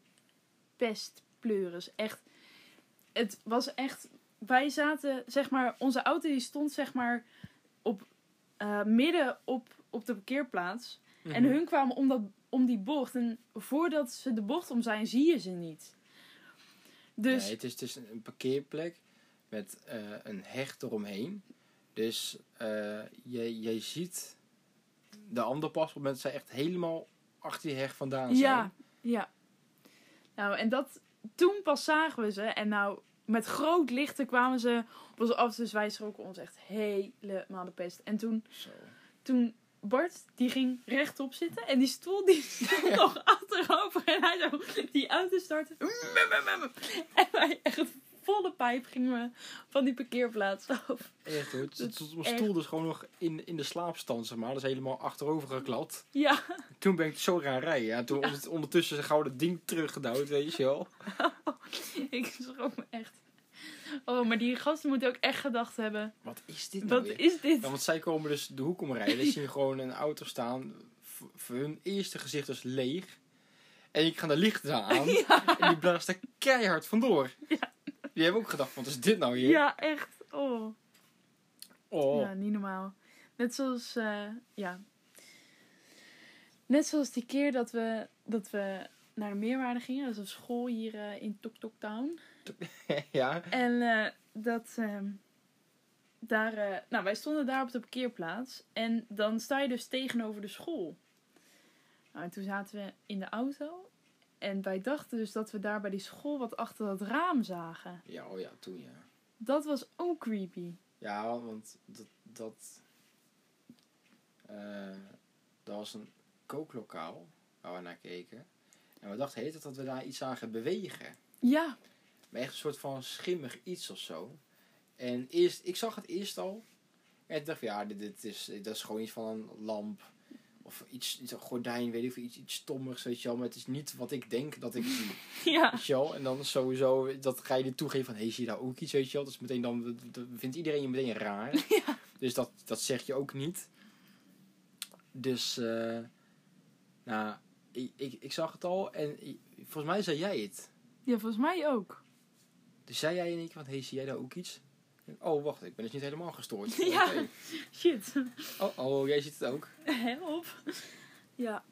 pestpleuris. Echt. Het was echt. Wij zaten, zeg maar, onze auto die stond zeg maar eh, midden op, op de parkeerplaats. En Mhm. hun kwamen om, dat, om die bocht. En voordat ze de bocht om zijn, zie je ze niet. Dus Nee, het is, is een parkeerplek met eh, een heg eromheen. Dus eh je, je ziet de andere pas op het moment dat zij echt helemaal achter die heg vandaan zijn. Ja, ja. Nou, en dat, toen pas zagen we ze. En nou, met groot lichten kwamen ze op ons af. Dus wij schrokken ons echt helemaal de pest. En toen, Zo. toen Bart, die ging rechtop zitten. En die stoel, die [laughs] stond nog achterover. En hij zo, die auto startte. [laughs] En wij echt volle pijp gingen we van die parkeerplaats af. Echt hoor. Het stoel dus gewoon nog in, in de slaapstand, zeg maar. Dat is helemaal achterover geklad. Ja, Toen ben ik zo gaan rijden. Ja, toen ondert- ondertussen gauw dat ding teruggedouwd, weet je wel. [laughs] [laughs] ik schrok me echt. Oh, maar die gasten moeten ook echt gedacht hebben. Wat is dit nou Wat weer? is dit? Ja, want zij komen dus de hoek omrijden. Dan zie je [laughs] gewoon een auto staan. Voor hun eerste gezicht is leeg. En ik ga de lichten [laughs] aan. En die blaast er keihard vandoor. Die hebben ook gedacht, wat is dit nou hier? Ja, echt. Oh. Oh. Ja, niet normaal. Net zoals, eh, ja. Net zoals die keer dat we, dat we naar de meerwaarde gingen. Dat is een school hier eh, in Tok Tok Town. [laughs] ja. En eh, dat... ehm, daar, eh, nou, wij stonden daar op de parkeerplaats. En dan sta je dus tegenover de school. Nou, en toen zaten we in de auto. En wij dachten dus dat we daar bij die school wat achter dat raam zagen. Ja, oh ja, toen ja. Dat was ook creepy. Ja, want dat... dat dat was een kooklokaal waar we naar keken. En we dachten heet dat we daar iets zagen bewegen. Ja, Maar echt een soort van schimmig iets of zo. En eerst, ik zag het eerst al. En toen dacht ik, ja, dit, dit is, dat is gewoon iets van een lamp. Of iets, iets een gordijn, weet ik veel, iets, iets stommigs, weet je wel. Maar het is niet wat ik denk dat ik zie, [laughs] ja. weet je wel. En dan sowieso, dat ga je er toegeven van, hé, zie je daar ook iets, weet je wel. Dus meteen dan, dan vindt iedereen je meteen raar. [laughs] Ja. Dus dat, dat zeg je ook niet. Dus, eh nou, ik, ik, ik zag het al en volgens mij zei jij het. Ja, volgens mij ook. Dus zei jij in één keer van, hé, zie jij daar ook iets? Oh, wacht, ik ben dus niet helemaal gestoord. [laughs] Ja. Shit. Oh, oh, jij ziet het ook. [laughs] Help. Ja.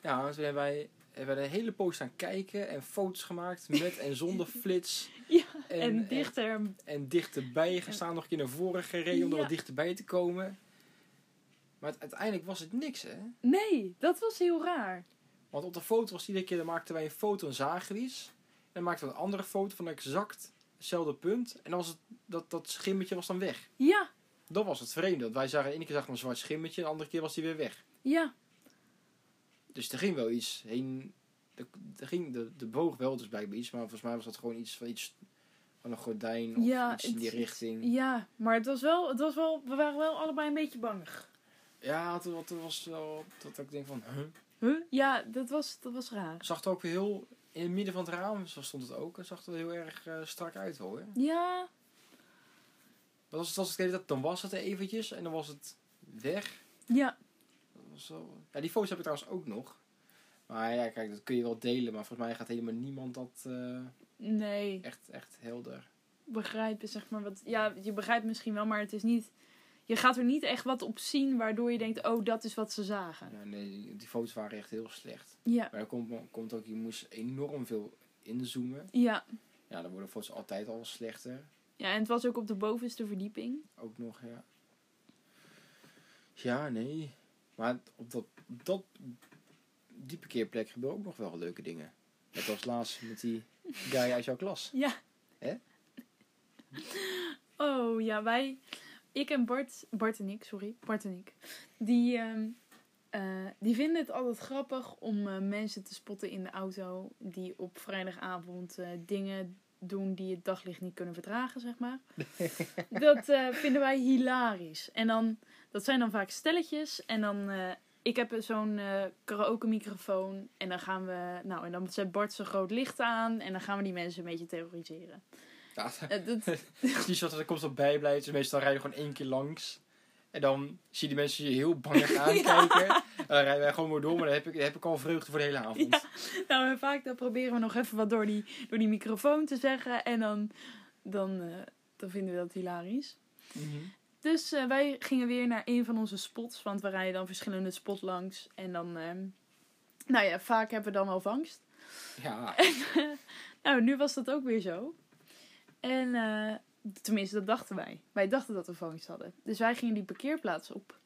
Ja, toen hebben wij hebben wij een hele poos staan kijken en foto's gemaakt met en zonder [laughs] flits. Ja, En, En, dichter. En, en dichterbij gestaan, nog een keer naar voren gereden om er wat dichterbij te komen. Maar uiteindelijk was het niks, hè? Nee, dat was heel raar. Want op de foto was iedere keer, dan maakten wij een foto en zagen iets. En dan maakten we een andere foto van exact hetzelfde punt. En dan was het, dat, dat schimmetje was dan weg. Ja, Dat was het vreemde. Want wij zagen, de ene keer zagen we een zwart schimmetje, de andere keer was die weer weg. ja. Dus er ging wel iets heen. Er, er ging de, de boog wel dus blijkbaar iets, maar volgens mij was dat gewoon iets van iets van een gordijn of Ja, iets in die het- richting. Ja, maar het was wel, het was wel, we waren wel allebei een beetje bangig. Ja, het was wel dat ik denk van, huh? Huh? Ja, dat was, dat was raar. Zag het ook heel in het midden van het raam, zo stond het ook. Het zag er heel erg eh, strak uit hoor. Ja, Maar als het, als het tijd- dan was het eventjes en dan was het weg. ja, Dat was zo... Ja, die foto's heb ik trouwens ook nog. Maar ja, kijk, dat kun je wel delen, maar volgens mij gaat helemaal niemand dat eh, nee. echt, echt helder. Begrijpen, zeg maar. Wat, ja, je begrijpt misschien wel, maar het is niet... Je gaat er niet echt wat op zien waardoor je denkt, oh, dat is wat ze zagen. Ja, nee, die foto's waren echt heel slecht. Ja, Maar er komt, komt ook, je moest enorm veel inzoomen. ja. Ja, dan worden foto's altijd al slechter. Ja, en het was ook op de bovenste verdieping. Ook nog, ja. Ja, nee. Maar op dat, op dat die parkeerplek gebeuren ook nog wel leuke dingen. Net als laatst met die guy uit jouw klas. Ja. Hè? Oh ja, wij, ik en Bart, Bart en ik, sorry, Bart en ik, die, ehm, eh, die vinden het altijd grappig om eh, mensen te spotten in de auto die op vrijdagavond eh, dingen doen die het daglicht niet kunnen verdragen, zeg maar. [laughs] dat vinden wij hilarisch. En dan, dat zijn dan vaak stelletjes en dan, ik heb zo'n eh karaoke microfoon en dan gaan we, nou en dan zet Bart zijn groot licht aan en dan gaan we die mensen een beetje terroriseren. [laughs] Ja, dat, [laughs] zo dat er komt op. Dus meestal rijden we gewoon één keer langs. En dan zie je die mensen je heel bangig [laughs] aankijken. En dan rijden wij gewoon weer door. Maar dan heb ik, dan heb ik al vreugde voor de hele avond. Ja. Nou, en vaak dan proberen we nog even wat door die, door die microfoon te zeggen. En dan, dan, eh, dan vinden we dat hilarisch. Mhm. Dus eh, wij gingen weer naar een van onze spots. Want we rijden dan verschillende spots langs. En dan, ehm, nou ja, vaak hebben we dan wel vangst. Ja, Nou, nu was dat ook weer zo. En eh, tenminste, dat dachten wij. Wij dachten dat we vangst hadden. Dus wij gingen die parkeerplaats op.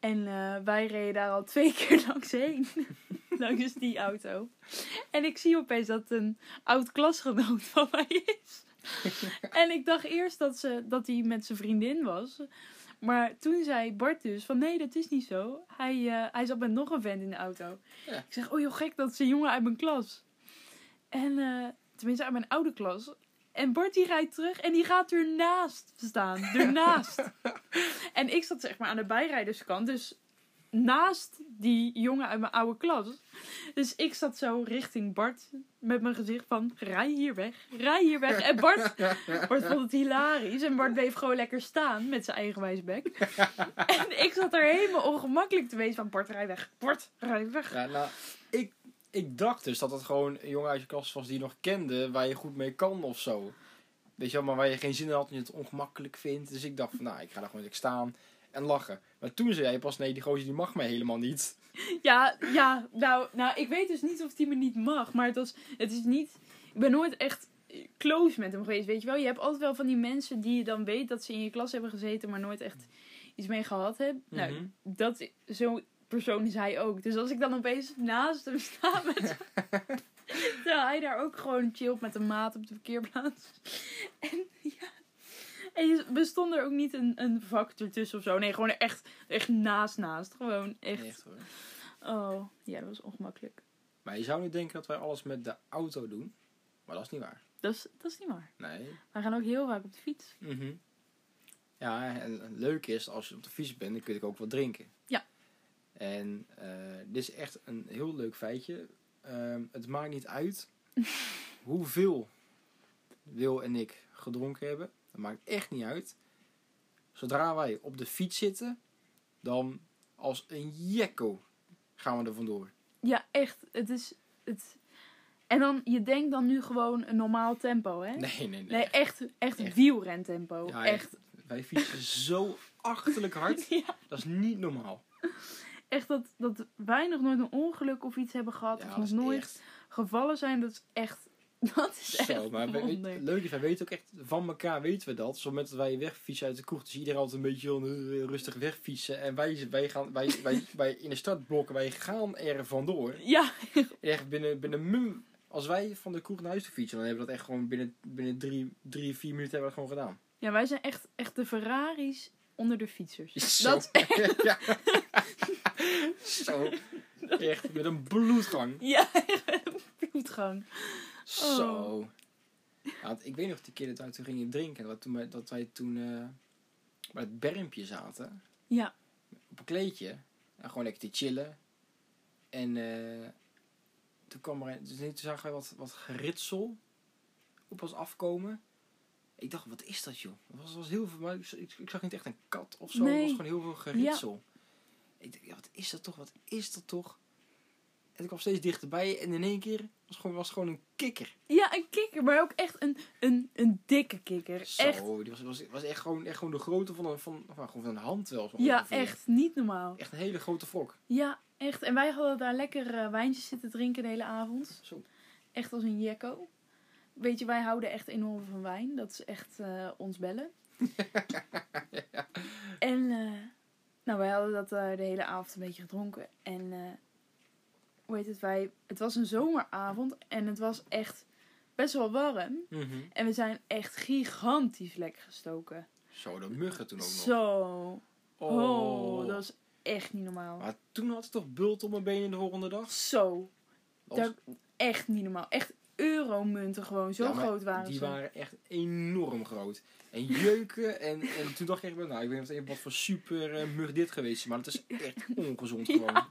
En eh, wij reden daar al twee [laughs] keer langs heen. [laughs] langs die auto. En ik zie opeens dat het een oud klasgenoot van mij is. [laughs] en ik dacht eerst dat, ze, dat hij met zijn vriendin was. Maar toen zei Bart dus van nee, dat is niet zo. Hij, eh, hij zat met nog een vent in de auto. Ja. Ik zeg, oh joh gek, dat is een jongen uit mijn klas. En tenminste uit mijn oude klas. En Bart die rijdt terug en die gaat ernaast staan. Ernaast. [laughs] en ik zat zeg maar aan de bijrijderskant. Dus naast die jongen uit mijn oude klas. Dus ik zat zo richting Bart met mijn gezicht van rij hier weg, rij hier weg. En Bart, Bart vond het hilarisch en Bart bleef gewoon lekker staan met zijn eigen wijsbek. [laughs] en ik zat er helemaal ongemakkelijk te wezen van Bart rij weg, Bart rij weg. ja nou, ik, ik dacht dus dat het gewoon een jongen uit je klas was die je nog kende. Waar je goed mee kan of zo. Weet je wel, maar waar je geen zin in had en je het ongemakkelijk vindt. Dus ik dacht van, nou, ik ga daar gewoon lekker staan en lachen. Maar toen zei jij pas, nee, die gozer die mag mij helemaal niet. [laughs] Ja, ja nou, nou, ik weet dus niet of die me niet mag. Maar het, was, het is niet... Ik ben nooit echt close met hem geweest, weet je wel. Je hebt altijd wel van die mensen die je dan weet dat ze in je klas hebben gezeten... maar nooit echt iets mee gehad hebben. Nou, Mhm. dat, zo'n persoon is hij ook. Dus als ik dan opeens naast hem sta met... [laughs] terwijl hij daar ook gewoon chillt met een maat op de parkeerplaats. En ja... En bestond er ook niet een, een vak ertussen of zo. Nee, gewoon echt, echt naast naast. Gewoon echt. Echt hoor. Oh, ja, dat was ongemakkelijk. Maar je zou nu denken dat wij alles met de auto doen. Maar dat is niet waar. Dat is, dat is niet waar. Nee. Wij gaan ook heel vaak op de fiets. Mhm. Ja, en en leuk is, als je op de fiets bent, dan kun je ook wat drinken. En eh, dit is echt een heel leuk feitje. Ehm, het maakt niet uit [laughs] hoeveel Wil en ik gedronken hebben. Dat maakt echt niet uit. Zodra wij op de fiets zitten, dan als een jekko gaan we er vandoor. Ja, echt. Het is. Het... En dan, je denkt dan nu gewoon een normaal tempo, hè? Nee, nee, nee. Nee, echt, echt, Echt. wielrentempo. Ja, echt. Wij fietsen zo achterlijk hard. [laughs] Ja, Dat is niet normaal. Echt dat, dat wij nog nooit een ongeluk of iets hebben gehad. Ja, of nog nooit echt gevallen zijn. Dat is echt. [laughs] Dat is echt. Maar we, leuk is, wij weten ook echt van elkaar weten we dat. Op het moment dat wij wegfietsen uit de kroeg, dus iedereen altijd een beetje eh, rustig wegfietsen. En wij, wij gaan, wij, [laughs] wij, wij in de startblokken, wij gaan er vandoor. Ja, Echt binnen, binnen mum, als wij van de kroeg naar huis toe fietsen, dan hebben we dat echt gewoon binnen, binnen drie, drie, vier minuten hebben we dat gewoon gedaan. ja, wij zijn echt, echt de Ferraris onder de fietsers. [laughs] [laughs] Zo. Dat is echt. ja. Zo. Echt, met een bloedgang. Ja, bloedgang. Zo. Ja, want ik weet nog die keer dat wij toen gingen drinken. Dat, toen, dat wij toen eh, bij het bermpje zaten. Ja, Op een kleedje. En gewoon lekker te chillen. En eh, toen kwam er een, dus toen zagen wij wat, wat geritsel op ons afkomen. Ik dacht, wat is dat joh? Het was, was heel veel, maar ik, ik, zag niet echt een kat of zo. Nee. Het was gewoon heel veel geritsel. Ik dacht, ja, wat is dat toch? Wat is dat toch? En ik kwam steeds dichterbij en in één keer was het gewoon, was gewoon een kikker. ja, een kikker, maar ook echt een, een, een dikke kikker. Zo, Echt. die was, was, was echt, gewoon, echt gewoon de grootte van een, van, van, gewoon van een hand wel. zo Ja, ongeveer. echt niet normaal. Echt een hele grote vlok. Ja, echt. En wij hadden daar lekker eh, wijntjes zitten drinken de hele avond. Zo. Echt als een jekko. Weet je, wij houden echt enorm van wijn. Dat is echt eh, ons bellen. [laughs] En, eh, nou, wij hadden dat eh, de hele avond een beetje gedronken. En, hoe heet het, wij... Het was een zomeravond en het was echt best wel warm. Mhm. En we zijn echt gigantisch lekker gestoken. Zo, de muggen toen ook nog. Zo. Oh, dat was echt niet normaal. Maar toen had ik toch bult op mijn benen de volgende dag. Zo. Dat was- Dat, echt niet normaal. Echt euromunten gewoon. Zo Ja, groot waren Die ze. waren echt enorm groot. En jeuken. en, en toen dacht ik nou, ik weet niet wat voor super eh, mug dit geweest is. Maar het is echt ongezond Ja. gewoon.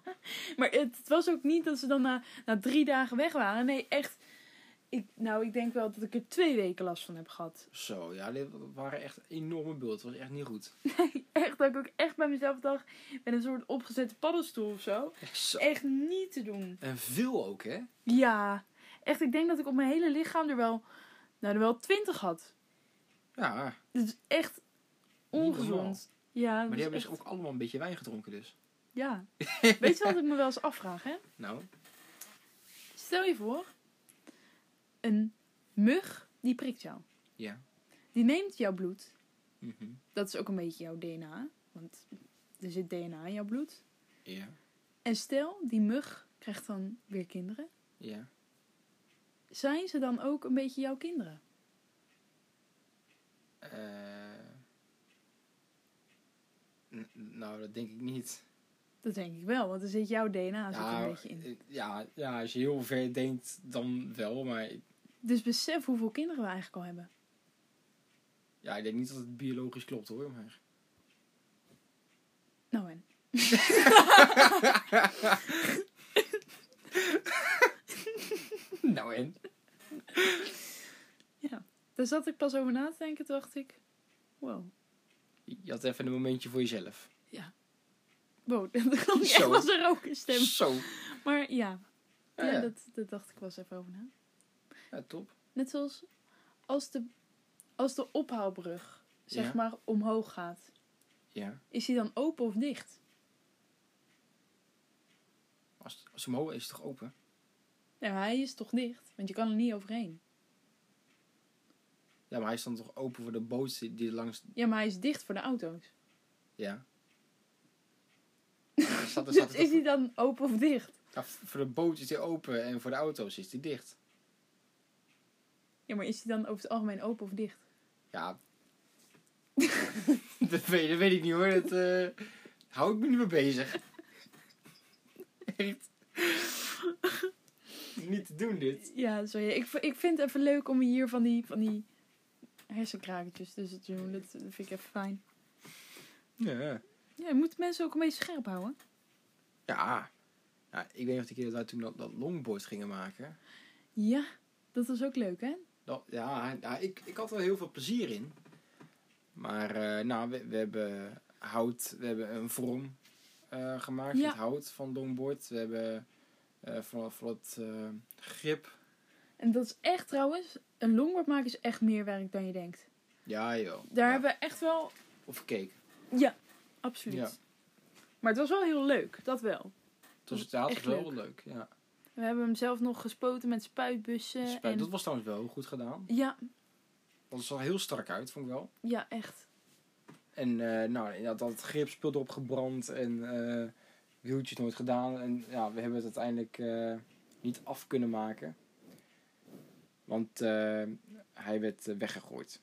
Maar het, het was ook niet dat ze dan na, na drie dagen weg waren. Nee, echt. Ik, nou, ik denk wel dat ik er twee weken last van heb gehad. Zo, ja, dit waren echt enorme bult. Het was echt niet goed. Echt, dat ik ook echt bij mezelf dacht. Met een soort opgezette paddenstoel of zo. Zo. Echt niet te doen. En veel ook, hè? Ja. Echt, ik denk dat ik op mijn hele lichaam er wel, nou, er wel twintig had. Ja, Het is echt ongezond. Ja, maar die hebben echt- dus ook allemaal een beetje wijn gedronken dus. Ja. [laughs] Weet je wat ik me wel eens afvraag, hè? Nou, Stel je voor, een mug die prikt jou. ja. Die neemt jouw bloed. Mhm. Dat is ook een beetje jouw DNA. Want er zit DNA in jouw bloed. Ja, En stel, die mug krijgt dan weer kinderen. ja. Zijn ze dan ook een beetje jouw kinderen? N- nou, dat denk ik niet. Dat denk ik wel, want er zit jouw DNA zit Ja, een beetje in. ja, ja, als je heel ver denkt, dan wel. Maar Dus besef hoeveel kinderen we eigenlijk al hebben. ja, ik denk niet dat het biologisch klopt hoor. Maar... Nou en? [laughs] [laughs] nou en? Daar zat ik pas over na te denken, toen dacht ik... Wow. Je had even een momentje voor jezelf. Wow, [laughs] dat klonk echt als een rokerstem. Zo. Maar ja, Ja, ja, ja. Dat, dat dacht ik wel eens even over na. Ja, top. Net zoals als de, als de ophaalbrug, zeg Ja. maar, omhoog gaat. Ja. is die dan open of dicht? Als, als omhoog is, is het toch open? Nou, hij is toch dicht, want je kan er niet overheen. Ja, maar hij is dan toch open voor de boot die die langs... Ja, maar hij is dicht voor de auto's. Ja. [laughs] Dus is hij dan open of dicht? Ja, voor de boot is hij open en voor de auto's is hij dicht. Ja, maar is hij dan over het algemeen open of dicht? Ja. [laughs] dat, weet, dat weet ik niet hoor. Dat eh, hou ik me niet mee bezig. [laughs] Echt. Niet te doen dit. Ja, sorry. Ik, ik vind het even leuk om hier van die, van die hersenkrakertjes tussen te doen. Dat, vind ik even fijn. Ja. Ja, je moet mensen ook een beetje scherp houden. Ja. ja ik weet nog de keer dat wij toen dat, dat longboard gingen maken. Ja, dat was ook leuk, hè? Dat, ja, ja ik, ik had er heel veel plezier in. Maar eh, nou, we, we hebben hout, we hebben een vorm eh, gemaakt Ja. met hout van longboard. We hebben eh, van, van het eh, grip. En dat is echt trouwens, een longboard maken is echt meer werk dan je denkt. Ja, joh. Daar ja. hebben we echt wel, Of gekeken. ja, absoluut. Ja. Maar het was wel heel leuk, dat wel. Het was, Dat ja, is het was echt wel leuk. Ja. We hebben hem zelf nog gespoten met spuitbussen. En... Dat was trouwens wel goed gedaan. Ja, Dat zag heel strak uit, vond ik wel. ja, echt. En eh, nou, inderdaad, dat grip speelde opgebrand en eh wieltjes nooit gedaan. En ja, we hebben het uiteindelijk eh, niet af kunnen maken. Want eh, hij werd eh, weggegooid.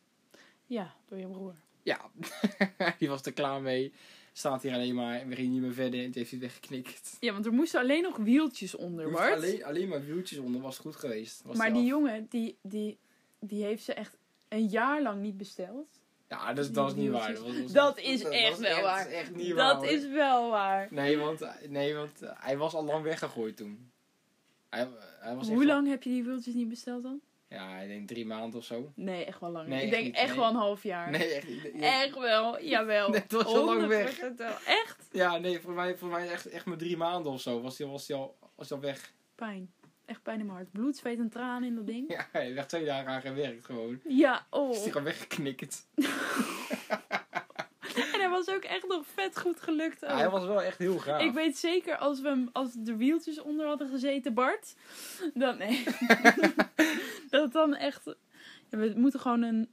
Ja, door je broer. Ja, [laughs] die was er klaar mee. Staat hier alleen maar en we gingen niet meer verder en het heeft hij weggeknikt. Ja, want er moesten alleen nog wieltjes onder, Er Bart. alleen, alleen maar wieltjes onder, was goed geweest. Was maar die die af. jongen, die, die, die heeft ze echt een jaar lang niet besteld. Ja, dat, dat is niet waar. was- Dat is echt wel waar. Dat is echt niet waar. dat hoor. is wel waar. Nee, want, nee, want eh, hij was al lang weggegooid toen. Hij, hij was echt Hoe al- lang heb je die wieltjes niet besteld dan? Ja, ik denk drie maanden of zo. Nee, echt wel lang. Nee, ik denk niet, echt nee. wel een half jaar. Nee, echt niet. Echt wel, jawel. [laughs] Nee, het was al lang weg. 100% wel. Echt? Ja, nee, voor mij, voor mij echt, echt maar drie maanden of zo was hij was die al, was die al weg. Pijn. Echt pijn in mijn hart. Bloed, zweet en tranen in dat ding. [laughs] Ja, hij echt twee dagen aan gewerkt gewoon. Ja, Is oh. hij gewoon weggeknikkerd. [laughs] En hij was ook echt nog vet goed gelukt. Ja, hij was wel echt heel gaaf. Ik weet zeker als we hem, als de wieltjes onder hadden gezeten, Bart. Dan nee. [laughs] dat het dan echt. Ja, we moeten gewoon een.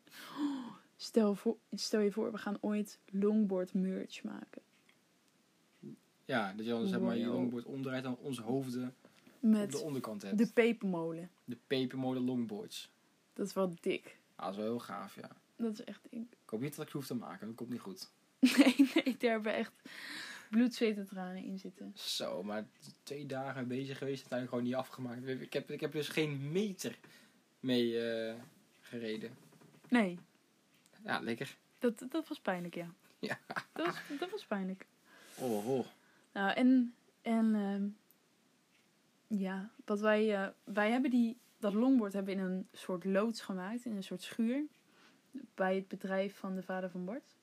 Stel, voor, stel je voor, we gaan ooit longboard merch maken. Ja, dat je dan zeg maar je longboard omdraait en onze hoofden op de Met onderkant hebt. de De, pepermolen. pepermolen longboards. Dat is wel dik. Ja, dat is wel heel gaaf, ja. Dat is echt dik. Ik hoop niet dat ik ze hoef te maken, dat komt niet goed. [laughs] Nee, nee, daar hebben echt bloed, zweet en tranen in zitten. Zo, maar twee dagen bezig geweest, uiteindelijk gewoon niet afgemaakt. Ik heb, ik heb dus geen meter mee eh, gereden. Nee, Ja, lekker. dat, dat was pijnlijk, ja. Ja. Dat was, dat was pijnlijk. Oh, oh. Nou, en, en ehm, ja, wat wij, eh, wij hebben die, dat longboard hebben in een soort loods gemaakt, in een soort schuur, bij het bedrijf van de vader van Bart.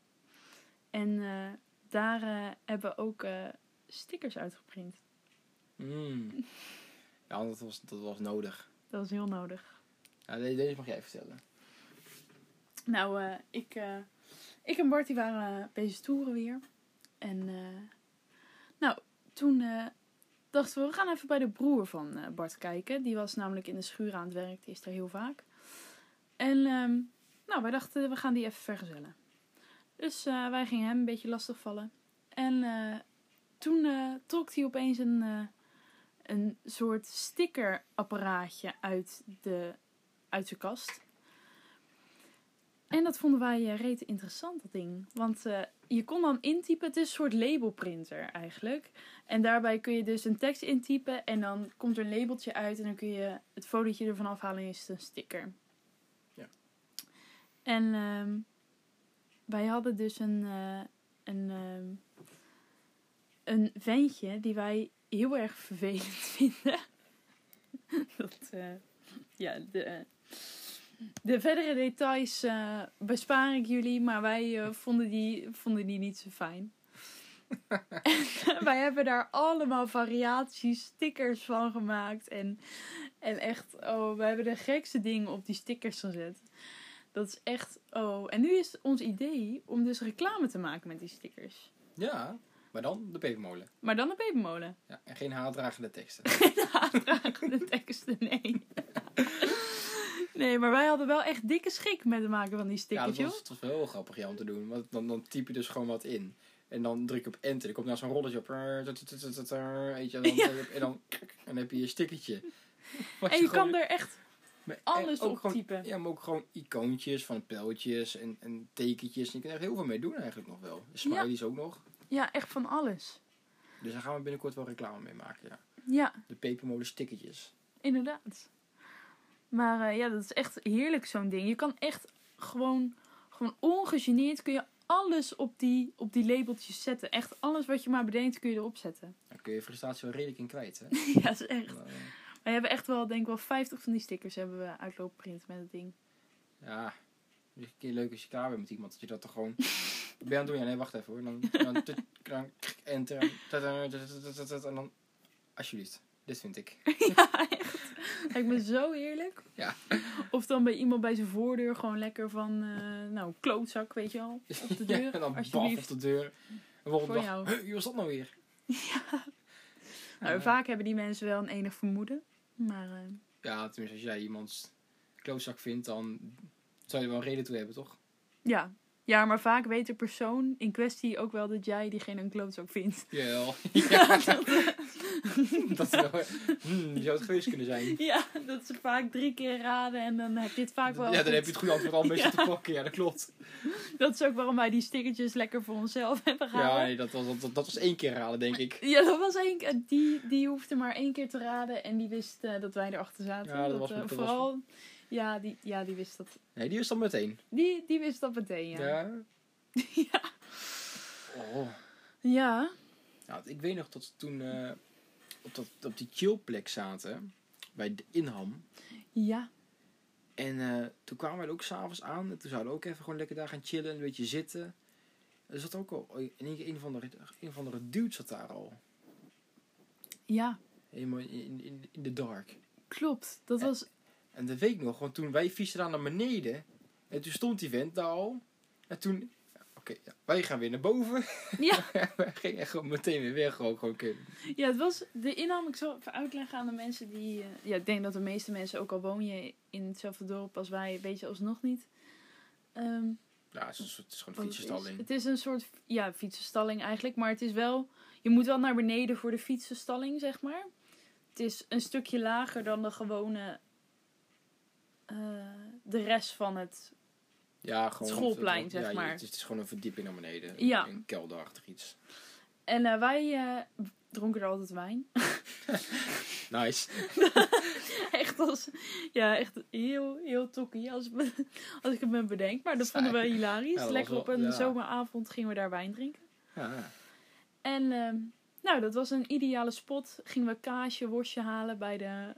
En eh, daar eh, hebben we ook stickers uitgeprint. Mm. Ja, dat was, dat was nodig. Dat was heel nodig. Ja, de- deze mag jij vertellen. Nou, ik, ik en Bart die waren bezig toeren weer. En nou, toen dachten we, we gaan even bij de broer van eh, Bart kijken. Die was namelijk in de schuur aan het werk, die is er heel vaak. En ehm, nou, wij dachten, we gaan die even vergezellen. Dus eh, wij gingen hem een beetje lastigvallen. En eh, toen trok hij opeens een, een soort stickerapparaatje uit, de, uit zijn kast. En dat vonden wij rete interessant, dat ding. Want je kon dan intypen, het is een soort labelprinter eigenlijk. En daarbij kun je dus een tekst intypen en dan komt er een labeltje uit en dan kun je het fotootje ervan afhalen en is het een sticker. Ja. En ehm, wij hadden dus een, eh, een, ehm, een ventje die wij heel erg vervelend [laughs] vinden. dat, eh, ja, de, de verdere details eh, bespaar ik jullie, maar wij eh, vonden, die, vonden die niet zo fijn. en [laughs] wij hebben daar allemaal variaties, stickers van gemaakt. En, en echt, oh, we hebben de gekste dingen op die stickers gezet. Dat is echt... Oh, en nu is ons idee om dus reclame te maken met die stickers. Ja, maar dan de pepermolen. Maar dan een pepermolen. Ja, en geen haatdragende teksten. [laughs] de teksten, nee. [laughs] Nee, maar wij hadden wel echt dikke schik met het maken van die Ja, stickers, dat was, wel heel grappig ja, om te doen. Want dan, dan typ je dus gewoon wat in. En dan druk je op enter. Er komt nou zo'n rolletje op. Weet je, dan, Ja. En dan, en dan heb je je stickertje. [laughs] En je kan er echt en alles op gewoon- typen. Ja, maar ook gewoon icoontjes van pijltjes en, en tekentjes. Je kunt er heel veel mee doen eigenlijk nog wel. Smileys ook nog. Ja, echt van alles. Dus daar gaan we binnenkort wel reclame mee maken. Ja. Ja, De pepermolen stickertjes. inderdaad. Maar eh, ja, dat is echt heerlijk zo'n ding. Je kan echt gewoon, gewoon ongegeneerd kun je alles op die, op die labeltjes zetten. Echt alles wat je maar bedenkt kun je erop zetten. [laughs] Daar kun je frustratie wel redelijk in kwijt. Hè? ja, dat is echt. Dan, eh, We hebben echt wel, denk ik wel 50 van die stickers hebben we uitlopen print met het ding. Ja, het is een keer leuk als je klaar bent met iemand. Dat je dat toch gewoon... [laughs] Ben je aan het doen? Ja, nee, wacht even hoor. Dan, dan, dan enter. En dan... Alsjeblieft. Dit vind ik. [laughs] ja, echt. Lijkt me zo heerlijk. Ja. Of dan bij iemand bij zijn voordeur gewoon lekker van, eh, nou, klootzak, weet je wel. Op de [laughs] deur, Ja, en dan baf op de deur. En de volgende Voor dag, jou. "Huh, wie was dat nou weer? [laughs] Nou, Ja. vaak hebben die mensen wel een enig vermoeden. Maar eh, Ja, tenminste, als jij iemands klootzak vindt, dan zou je wel een reden toe hebben, toch? ja. Ja, maar vaak weet de persoon in kwestie ook wel dat jij diegene een klootzak vindt. Jawel. [laughs] Ja, dat [laughs] wel. Hmm, zou het geweest kunnen zijn. Ja, dat ze vaak drie keer raden en dan heb je het vaak wel Ja, dan goed. heb je het goede antwoord al een beetje [laughs] Ja. te pakken. Ja, dat klopt. Dat is ook waarom wij die stickertjes lekker voor onszelf hebben Ja, gehaald. nee, dat was, dat, dat was één keer raden, denk ik. Ja, dat was één keer. Die, die hoefde maar één keer te raden en die wist eh, dat wij erachter zaten. Ja, dat was- eh, dat was- vooral. Ja, die, ja, die wist dat. Nee, die is dan meteen. Die, die wist dat meteen, ja. Ja. [laughs] Ja. Oh. Ja. Ja, ik weet nog dat we toen eh, op, dat, op die chillplek zaten. Bij de Inham. Ja. En eh, toen kwamen wij er ook s'avonds aan. En toen zouden we ook even gewoon lekker daar gaan chillen. Een beetje zitten. En er zat ook al in één keer een van de, een van de dude zat daar al. Ja, Helemaal in, in, in de dark. klopt. Dat En- was... En dat weet ik nog, want toen wij fietsen daar naar beneden. En toen stond die vent daar al. En toen, oké, ja, wij gaan weer naar boven. [laughs] Ja, [laughs] wij gingen gewoon meteen weer weg. Gewoon, gewoon, oké. ja, het was de inham. Ik zal even uitleggen aan de mensen die... eh, ja, ik denk dat de meeste mensen, ook al woon je in hetzelfde dorp als wij, weet je alsnog niet. Ehm, Ja, het is, het is gewoon een het is. fietsenstalling. Het is een soort ja, fietsenstalling eigenlijk. Maar het is wel... Je moet wel naar beneden voor de fietsenstalling, zeg maar. Het is een stukje lager dan de gewone... eh, de rest van het... Ja, gewoon schoolplein, het- zeg ja, maar. Het is, het is gewoon een verdieping naar beneden. Ja. Een kelderachtig iets. En eh, wij eh, dronken er altijd wijn. [laughs] Nice. [laughs] echt als... Ja, echt heel, heel tokkie als, [laughs] als ik het me bedenk. Maar dat vonden we hilarisch. Ja, Lekker op een ja. zomeravond gingen we daar wijn drinken. Ja. En ehm, nou, dat was een ideale spot. Gingen we kaasje, worstje halen bij de,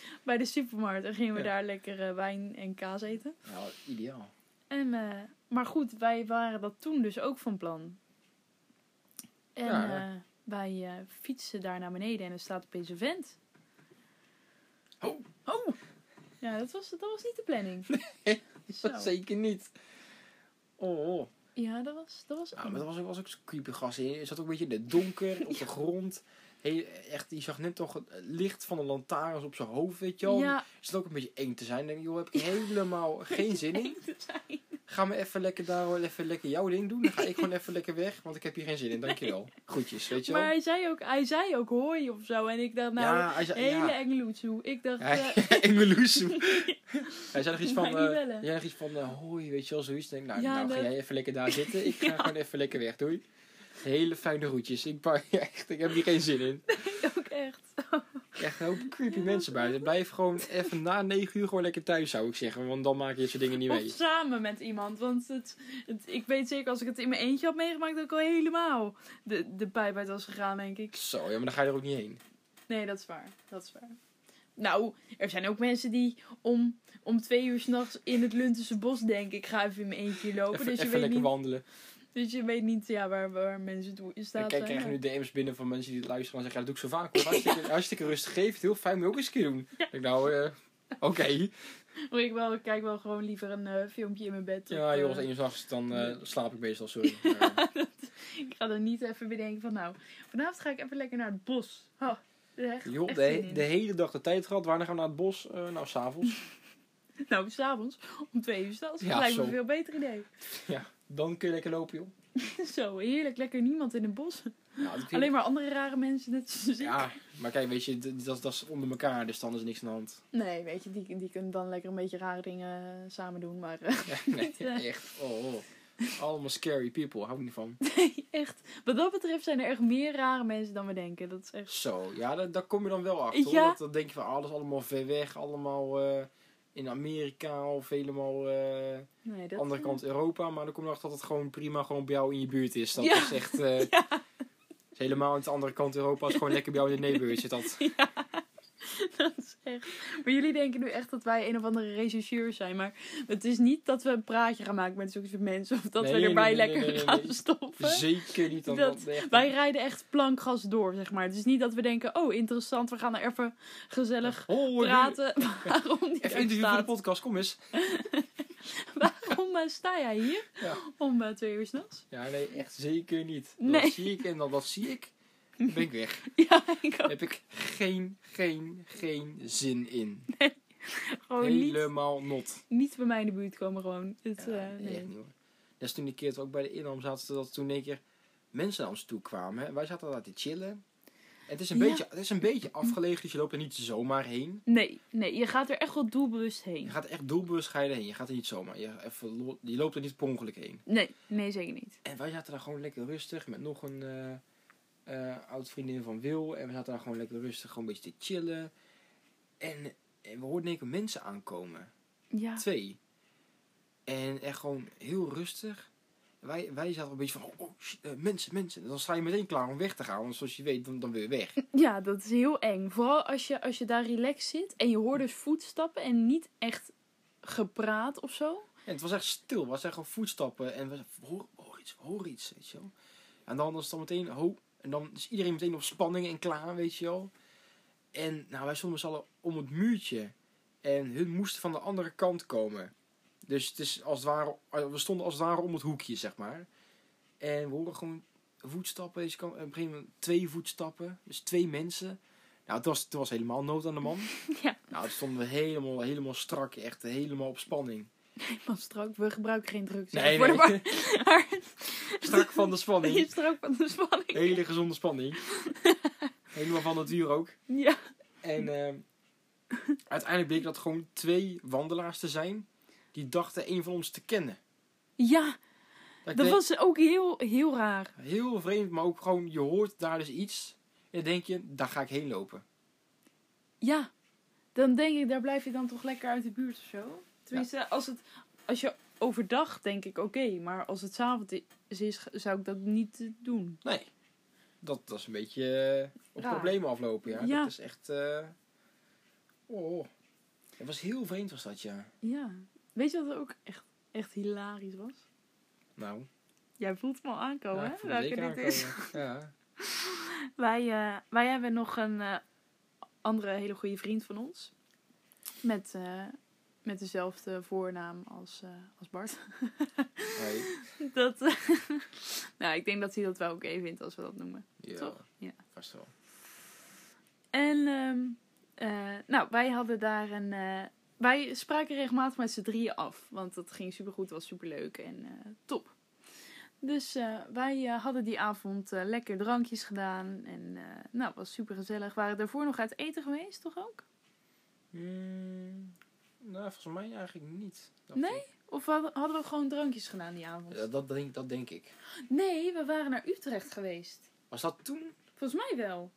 [laughs] bij de supermarkt. En gingen we Ja. daar lekker eh, wijn en kaas eten. Nou, ideaal. En, eh, maar goed, wij waren dat toen dus ook van plan. En Ja, eh, wij fietsen daar naar beneden en er staat opeens een vent. Oh. Oh! Ja, dat was, dat was niet de planning. [laughs] Dat [laughs] zeker niet. Oh, oh. Ja, dat was, dat was Ja, maar dat was, ook- was ook zo'n creepy gast. Je zat ook een beetje in het donker, op de grond. Echt, je zag net toch het licht van de lantaarns op zijn hoofd, weet je wel. Ja, Het zat ook een beetje eng te zijn. Denk ik, joh, heb ik helemaal [laughs] geen zin in. Ga me even lekker daar wel even lekker jouw ding doen. Dan ga ik gewoon [laughs] even lekker weg, want ik heb hier geen zin in. Dankjewel. Groetjes, weet je wel. maar hij zei, ook, hij zei ook hoi of zo. En ik dacht, nou, ja, zei, hele ja. engeloetsoe. Ik dacht, Ja, eh, [laughs] Engeloes. hij zei nog iets van, bellen. jij nog iets van, eh, hoi, weet je wel, zoiets. Denk, nou, Ja, nou ga jij even lekker daar zitten. Ik ga Ja. gewoon even lekker weg, doei. Hele fijne roetjes. Ik, pak, echt, ik heb hier geen zin in. [laughs] ook echt. Echt een hoop creepy Ja, mensen buiten. Blijf gewoon even na negen uur gewoon lekker thuis, zou ik zeggen. Want dan maak je dit soort dingen niet Of mee. samen met iemand. Want het, het, ik weet zeker, als ik het in mijn eentje had meegemaakt, dat ik al helemaal de, de pijp uit was gegaan, denk ik. Zo, ja, maar dan ga je er ook niet heen. Nee, dat is waar. Dat is waar. Nou, er zijn ook mensen die om, om twee uur s'nachts in het Luntense bos denken, ik ga even in mijn eentje lopen. Even, dus, je even weet lekker niet, wandelen. Dus je weet niet ja, waar, waar mensen toe in staat kijk, zijn. krijg je nu DM's binnen van mensen die het luisteren en zeggen, ja, dat doe ik zo vaak. hoor. Hartstikke, hartstikke rustig geven. Heel fijn, moet je ook eens een keer doen. Ik nou, eh, Oké. Maar ik, wel, ik kijk wel gewoon liever een eh, filmpje in mijn bed. Ja, of, joh, als eh, één s'nachts, dan eh, slaap ik meestal, sorry. [laughs] Maar, ik ga dan niet even bedenken van nou, vanavond ga ik even lekker naar het bos. Oh, echt, joh, echt de, hele dag de tijd gehad. Wanneer gaan we naar het bos? Eh, nou, s'avonds. [laughs] Nou, s'avonds om twee uur s'nachts. Ja, dat lijkt me een veel beter idee. ja, dan kun je lekker lopen, joh. [laughs] Zo, heerlijk. Lekker niemand in het bos. Vind- Alleen maar andere rare mensen net zoals. Ja, maar kijk, weet je, dat, dat is onder elkaar, dus dan is er niks aan de hand. Nee, weet je, die, die kunnen dan lekker een beetje rare dingen eh, samen doen. Maar eh, [laughs] Ja, [laughs] nee, Ja. echt. Oh, oh. Allemaal scary people, hou ik niet van. echt, wat dat betreft zijn er echt meer rare mensen dan we denken. Dat is echt... Zo, ja, daar, daar kom je dan wel achter. Ja. Hoor. Dat, dan denk je van alles allemaal ver weg, allemaal eh, in Amerika of helemaal eh Nee, dat, andere eh, kant Europa. Maar dan kom je erachter dat het gewoon prima gewoon bij jou in je buurt is. Dat Ja. is echt eh, [laughs] is helemaal aan de andere kant Europa. is gewoon lekker bij jou in de [laughs] neighborhood zit dat. [laughs] dat is echt. Maar jullie denken nu echt dat wij een of andere rechercheurs zijn. Maar het is niet dat we een praatje gaan maken met zulke soort mensen. Of dat Nee, we erbij nee, nee, lekker gaan stoppen. Zeker niet. Dan, Dat- Wij rijden echt plankgas door, zeg maar. Het is niet dat we denken, oh interessant, we gaan er even gezellig Oh, praten. [laughs] Waarom die Even interview voor de podcast, kom eens. [laughs] Waarom eh, sta jij hier Ja. om eh, twee uur s'nachts? Ja, nee, echt zeker niet. Dat zie ik en dan dat zie ik. Dan ben ik weg. [laughs] Ja, ik ook. Heb ik geen, geen, geen zin in. Gewoon niet, Helemaal not. niet bij mij in de buurt komen gewoon. Het, Ja, eh, nee, nee. echt niet hoor. Dat is toen die keer dat we ook bij de inham zaten, dat toen in één keer mensen naar ons toe kwamen. Wij zaten daar te chillen. Het is, een Ja. beetje, het is een beetje afgelegen, dus je loopt er niet zomaar heen. nee, nee, je gaat er echt wel doelbewust Je heen. gaat echt doelbewust ga je erheen. Je gaat er niet zomaar. Je, even, je loopt er niet per ongeluk heen. Nee, nee, zeker niet. En wij zaten daar gewoon lekker rustig met nog een eh eh, oud vriendin van Wil. En we zaten daar gewoon lekker rustig, gewoon een beetje te chillen. En, en we hoorden keer mensen aankomen. Ja, Twee. En echt gewoon heel rustig. Wij, wij zaten een beetje van, oh, shit, eh, mensen, mensen. En dan sta je meteen klaar om weg te gaan. Want zoals je weet, dan, dan weer weg. [laughs] ja, dat is heel eng. Vooral als je, als je daar relaxed zit en je hoort dus voetstappen en niet echt gepraat of zo. En het was echt stil. Het was echt gewoon voetstappen. En we hoor, hoor iets, hoor iets, weet je wel. En dan was het dan meteen, ho. En dan is iedereen meteen op spanning en klaar, weet je wel. En nou, wij stonden met z'n allen om het muurtje. En hun moesten van de andere kant komen. Dus het is als het ware, we stonden als het ware om het hoekje, zeg maar. En we horen gewoon voetstappen. Deze kant, op een gegeven moment twee voetstappen. Dus twee mensen. Nou, het was, het was helemaal nood aan de man. [laughs] Ja. Nou, toen stonden we helemaal, helemaal strak. Echt helemaal op spanning. Helemaal strak, we gebruiken geen drugs. Nee, Voor de nee. [laughs] maar Strak van de je spanning. strak van de spanning. Hele gezonde spanning. [laughs] Helemaal van natuur ook. Ja, En ehm, uiteindelijk bleek dat gewoon twee wandelaars te zijn. Die dachten een van ons te kennen. ja Dat, was ook heel, heel raar. heel vreemd, maar ook gewoon, je hoort daar dus iets. En dan denk je, daar ga ik heen lopen. Ja, dan denk ik, daar blijf je dan toch lekker uit de buurt of zo. Tenminste, als, het, als je overdag denk ik oké, maar als het s'avonds is, is, zou ik dat niet doen. Nee. Dat, dat is een beetje eh, op problemen aflopen, ja. Ja. Dat is echt... eh, Oh. Het was heel vreemd was dat, ja. Ja. Weet je wat ook echt, echt hilarisch was? Nou, Jij voelt me al aankomen, ja, hè? Welke dit is. Ja. [laughs] Wij, eh, wij hebben nog een eh, andere hele goede vriend van ons. Met, eh, met dezelfde voornaam als, eh, als Bart. Hoi. [laughs] dat, eh, [laughs] nou, ik denk dat hij dat wel oké vindt als we dat noemen. Ja, Toch? Ja. vast wel. En ehm, eh, nou, wij hadden daar een. eh, wij spraken regelmatig met z'n drieën af. Want dat ging supergoed, was superleuk en eh, top. Dus eh, wij hadden die avond lekker drankjes gedaan. En eh nou, het was super gezellig. Waren daarvoor nog uit eten geweest, toch ook? Hmm, nou, volgens mij eigenlijk niet. Nee? ik. Of hadden, we gewoon drankjes gedaan die avond? Ja, dat, denk, dat denk ik. Nee, we waren naar Utrecht geweest. Was dat toen? Volgens mij wel.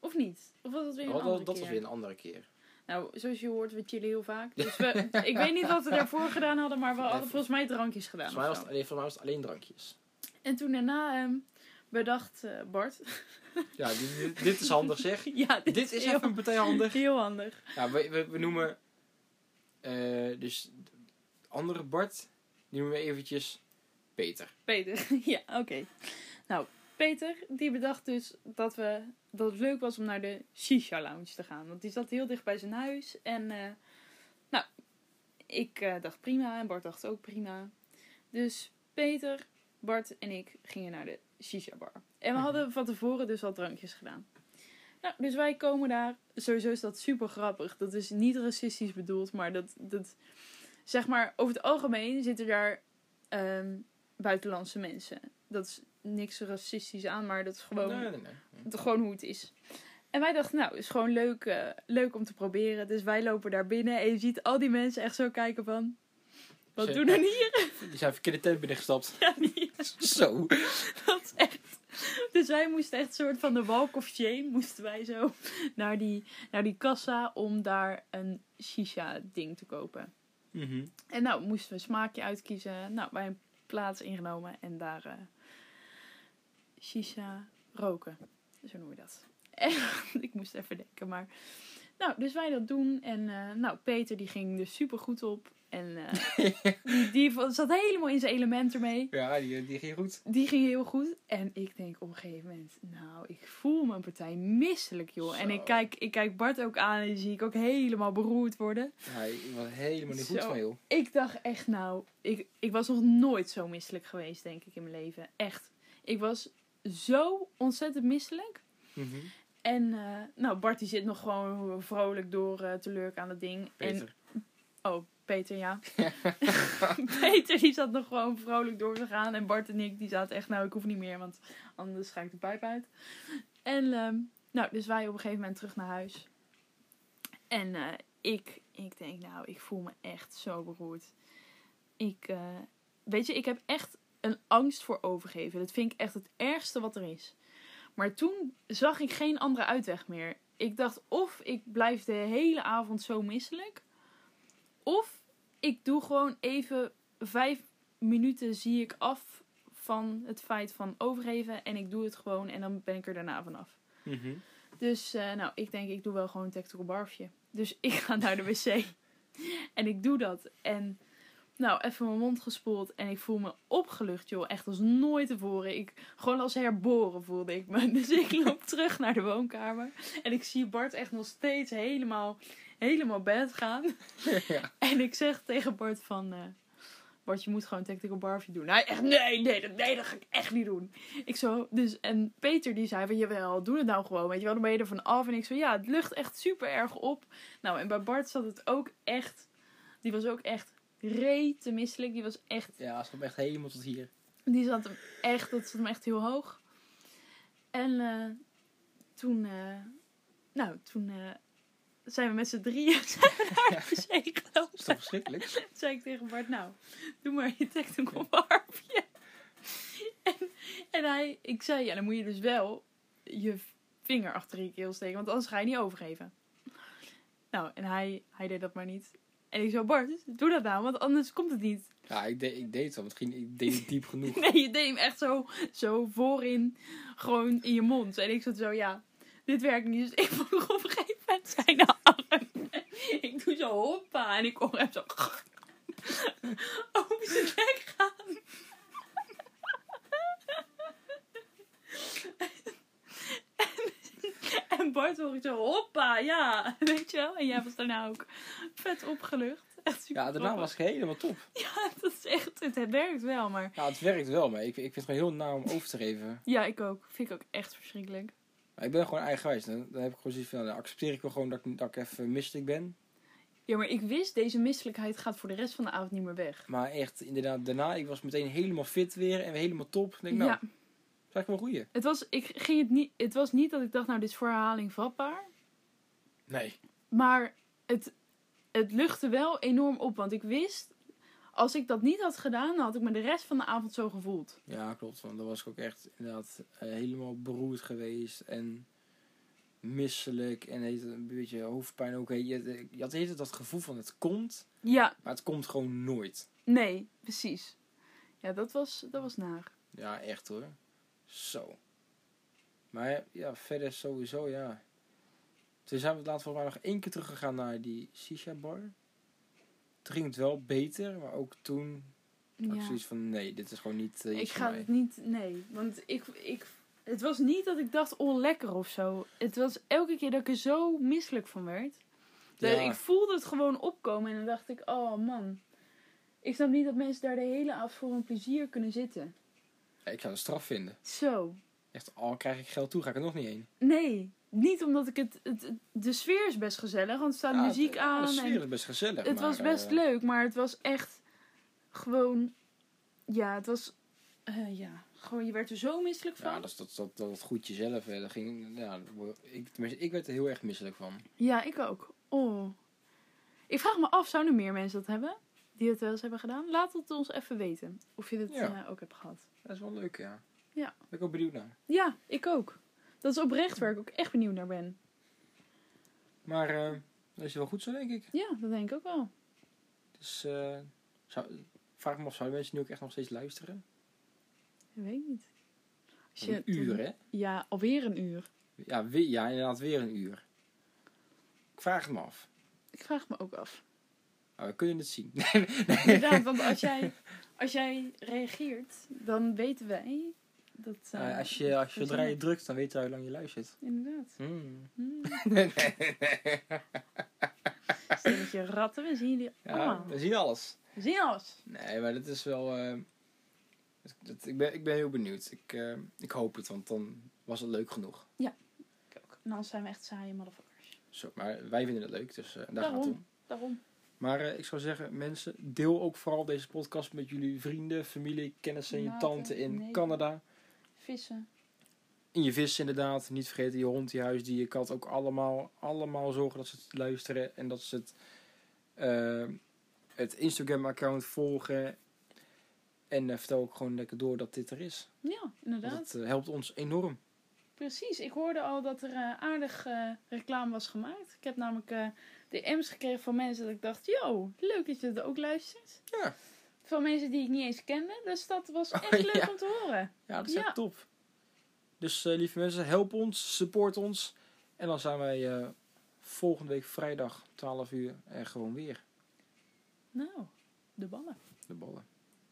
Of niet? Of was dat weer een Oh, andere dat, dat keer? was weer een andere keer. Nou, zoals je hoort, we chillen heel vaak. [laughs] Dus we, ik weet niet wat we daarvoor gedaan hadden, maar we hadden volgens mij drankjes gedaan. Volgens mij, was het, nee, volgens mij was het alleen drankjes. En toen daarna ehm, bedacht eh, Bart. Ja, dit, is handig zeg. [laughs] ja, dit, Dit is heel, even een partij handig. heel handig. Ja, we, we, we noemen... eh, dus de andere Bart, noemen we eventjes Peter. Peter, [laughs] ja, oké. Nou, Peter, die bedacht dus dat, we, dat het leuk was om naar de Shisha Lounge te gaan. Want die zat heel dicht bij zijn huis. En eh, ik eh, dacht prima en Bart dacht ook prima. Dus Peter, Bart en ik gingen naar de shisha bar. En we Mhm. hadden van tevoren dus al drankjes gedaan. Nou, dus wij komen daar. Sowieso is dat super grappig. Dat is niet racistisch bedoeld, maar dat, dat zeg maar over het algemeen zitten daar ehm, buitenlandse mensen. Dat is niks racistisch aan, maar dat is gewoon Nee, nee, nee. het- gewoon hoe het is. En wij dachten, nou, is gewoon leuk, eh, leuk om te proberen. Dus wij lopen daar binnen en je ziet al die mensen echt zo kijken van... Wat doen er hier? [laughs] Die zijn verkeerde tent binnengestapt. Ja, die- [laughs] Zo. [laughs] dat is echt... [laughs] Dus wij moesten echt soort van de walk of shame, moesten wij zo naar die, naar die kassa om daar een shisha ding te kopen. Mhm. En nou, moesten we een smaakje uitkiezen. Nou, bij een plaats ingenomen en daar eh, shisha roken. Zo noem je dat. [laughs] En ik moest even denken, maar... Nou, dus wij dat doen. En eh, nou, Peter die ging er super goed op. En eh, [laughs] die, die zat helemaal in zijn element ermee. Ja, die, die ging goed. Die ging heel goed. En ik denk op een gegeven moment, nou, ik voel een partij misselijk, joh. En ik kijk, ik kijk Bart ook aan en die zie ik ook helemaal beroerd worden. Ja, ik was helemaal niet goed Zo. van, joh. Ik dacht echt, nou, ik, ik was nog nooit zo misselijk geweest, denk ik, in mijn leven. Echt. Ik was zo ontzettend misselijk. Mhm. En, eh, nou, Bart die zit nog gewoon vrolijk door eh, te lurken aan het ding. En, oh, Peter, ja. [laughs] [laughs] Peter die zat nog gewoon vrolijk door te gaan. En Bart en ik die zaten echt, nou, ik hoef niet meer, want anders ga ik de pijp uit. En, ehm, nou, dus wij op een gegeven moment terug naar huis. En eh, ik, ik denk, nou, ik voel me echt zo beroerd. Ik, eh, weet je, ik heb echt een angst voor overgeven. Dat vind ik echt het ergste wat er is. Maar toen zag ik geen andere uitweg meer. Ik dacht, of ik blijf de hele avond zo misselijk. Of ik doe gewoon even vijf minuten zie ik af van het feit van overgeven. En ik doe het gewoon en dan ben ik er daarna vanaf. Mhm. Dus eh, nou, ik denk ik doe wel gewoon een tactical barfje. Dus [laughs] ik ga naar de wc. [laughs] en ik doe dat. En nou, even mijn mond gespoeld. En ik voel me opgelucht, joh. Echt als nooit tevoren. Ik, gewoon als herboren voelde ik me. [laughs] Dus ik loop terug naar de woonkamer. En ik zie Bart echt nog steeds helemaal, helemaal bed gaan. [laughs] ja. En ik zeg tegen Bart van... eh, Bart, je moet gewoon tactical barfje doen. Hij echt, nee, nee, dat, nee, dat ga ik echt niet doen. Ik zo, dus, en Peter die zei van, jawel, doe het nou gewoon. Weet je wel, dan ben je er van af. En ik zo, ja, het lucht echt super erg op. Nou, en bij Bart zat het ook echt... Die was ook echt rete misselijk. Die was echt ja, ze kwam echt helemaal tot hier. die zat hem echt, dat zat hem echt heel hoog. En eh, toen, eh, nou, toen zijn we met z'n drieën [laughs] zijn we naar de is toch verschrikkelijk? Toen zei ik tegen Bart, nou, doe maar je tactical barfje. en, en hij, ik zei, ja, dan moet je dus wel je vinger achter je keel steken, want anders ga je niet overgeven. Nou, en hij, hij deed dat maar niet. En ik zo, Bart, doe dat nou, want anders komt het niet. Ja, ik, deed ik deed het het ging, ik deed het diep genoeg. [laughs] Nee, je deed hem echt zo, zo voorin, gewoon in je mond. En ik zat zo, ja, dit werkt niet. Dus ik vroeg op een gegeven moment zijn arm. Ik doe zo en ik hoor hem zo over zijn nek gaan. En, en Bart hoor ik zo hoppa, ja, weet je wel. En jij was daarna ook vet opgelucht. Echt super Ja, daarna was ik helemaal top. Ja, dat is echt, het, werkt wel, maar... Ja, het werkt wel, maar ik, ik vind het gewoon heel na om over te geven. Ja, ik ook. Vind ik ook echt verschrikkelijk. Maar ik ben gewoon eigenwijs. Dan, dan heb ik gewoon zoiets van, dan accepteer ik wel gewoon dat, ik- dat ik even misselijk ben. Ja, maar ik wist, deze misselijkheid gaat voor de rest van de avond niet meer weg. Maar echt, inderdaad, daarna, ik was meteen helemaal fit weer en helemaal top. Ik denk, nou, ja, dat is eigenlijk wel goeie. het was, ik ging het, niet, het was niet dat ik dacht, nou, dit is voor herhaling vatbaar. Nee. Maar het, het luchtte wel enorm op. Want ik wist, als ik dat niet had gedaan, dan had ik me de rest van de avond zo gevoeld. Ja, klopt. Want dan was ik ook echt inderdaad eh, helemaal beroerd geweest en misselijk en heet het een beetje hoofdpijn ook. Je, je, je had tijd dat gevoel van het komt, Ja, maar het komt gewoon nooit. nee, precies. Ja, dat was, dat was naar. Ja, echt hoor. Zo. Maar ja, verder sowieso ja. Toen zijn we later volgens mij nog één keer teruggegaan naar die shisha bar. Toen ging het wel beter, maar ook toen had ik Ja. zoiets van nee, dit is gewoon niet eh, Ik ga mij. het niet, nee. Want ik, ik, het was niet dat ik dacht, oh lekker of zo. Het was elke keer dat ik er zo misselijk van werd. Ja. Ik voelde het gewoon opkomen en dan dacht ik, oh man. Ik snap niet dat mensen daar de hele avond voor een plezier kunnen zitten. Ja, ik zou het straf vinden. Zo. Echt, al krijg ik geld toe, ga ik er nog niet heen. Nee, niet omdat ik het, het... het- De sfeer is best gezellig, want er staat Ja, muziek het- aan. De en sfeer is best gezellig. het maar, was best eh, leuk, maar het was echt gewoon... Ja, het was... eh, ja, gewoon je werd er zo misselijk van. Ja, dat, is- dat, dat, dat, dat goedje zelf. hè, Dat ging, ja, dat ik, tenminste, ik werd er heel erg misselijk van. Ja, ik ook. Oh. Ik vraag me af, zouden er meer mensen dat hebben? Die het wel eens hebben gedaan? Laat het ons even weten. Of je dit Ja. eh, ook hebt gehad. Dat is wel leuk, ja. Ja. Ben ik ook benieuwd naar. Ja, ik ook. Dat is oprecht waar ik ook echt benieuwd naar ben. Maar eh dat is wel goed zo, denk ik. Ja, dat denk ik ook wel. Dus eh, zou, vraag me af, zouden mensen nu ook echt nog steeds luisteren? Ik weet niet. Als Een je- uur, hè? Ja, alweer een uur. Ja, weer, ja, inderdaad weer een uur. Ik vraag het me af. Ik vraag me ook af. Maar we kunnen het zien. [laughs] Inderdaad, want als jij, als jij reageert, dan weten wij dat... eh, Eh, als je, als je zodra je drukt, dan weet je hoe lang je luistert. Inderdaad. Hmm. Hmm. [laughs] nee, nee, nee. Stelletje ratten, we zien jullie Ja, allemaal. we zien alles. We zien alles. Nee, maar dat is wel... eh, het- ik, ben, ik ben heel benieuwd. Ik, eh, ik hoop het, want dan was het leuk genoeg. Ik ook. En anders zijn we echt saaie motherfuckers. Zo, maar wij vinden het leuk, dus eh, daar gaat het Daarom. om. Daarom. Maar eh, ik zou zeggen, mensen, deel ook vooral deze podcast met jullie vrienden, familie, kennissen, je Maten, tante in. Canada. Vissen. In je vis inderdaad. Niet vergeten je hond, je huisdier, je kat ook allemaal, allemaal zorgen dat ze het luisteren. En dat ze het, het Instagram account volgen. En eh, vertel ook gewoon lekker door dat dit er is. Ja, inderdaad. het eh, helpt ons enorm. Precies. Ik hoorde al dat er eh, aardig reclame was gemaakt. Ik heb namelijk eh DM's gekregen van mensen dat ik dacht... Yo, leuk dat je het ook luistert. Ja. Van mensen die ik niet eens kende. Dus dat was Oh, echt leuk ja. om te horen. Ja, dat is Ja. echt top. Dus lieve mensen, help ons, support ons. En dan zijn wij volgende week vrijdag 12 uur er gewoon weer. Nou, de ballen. De ballen.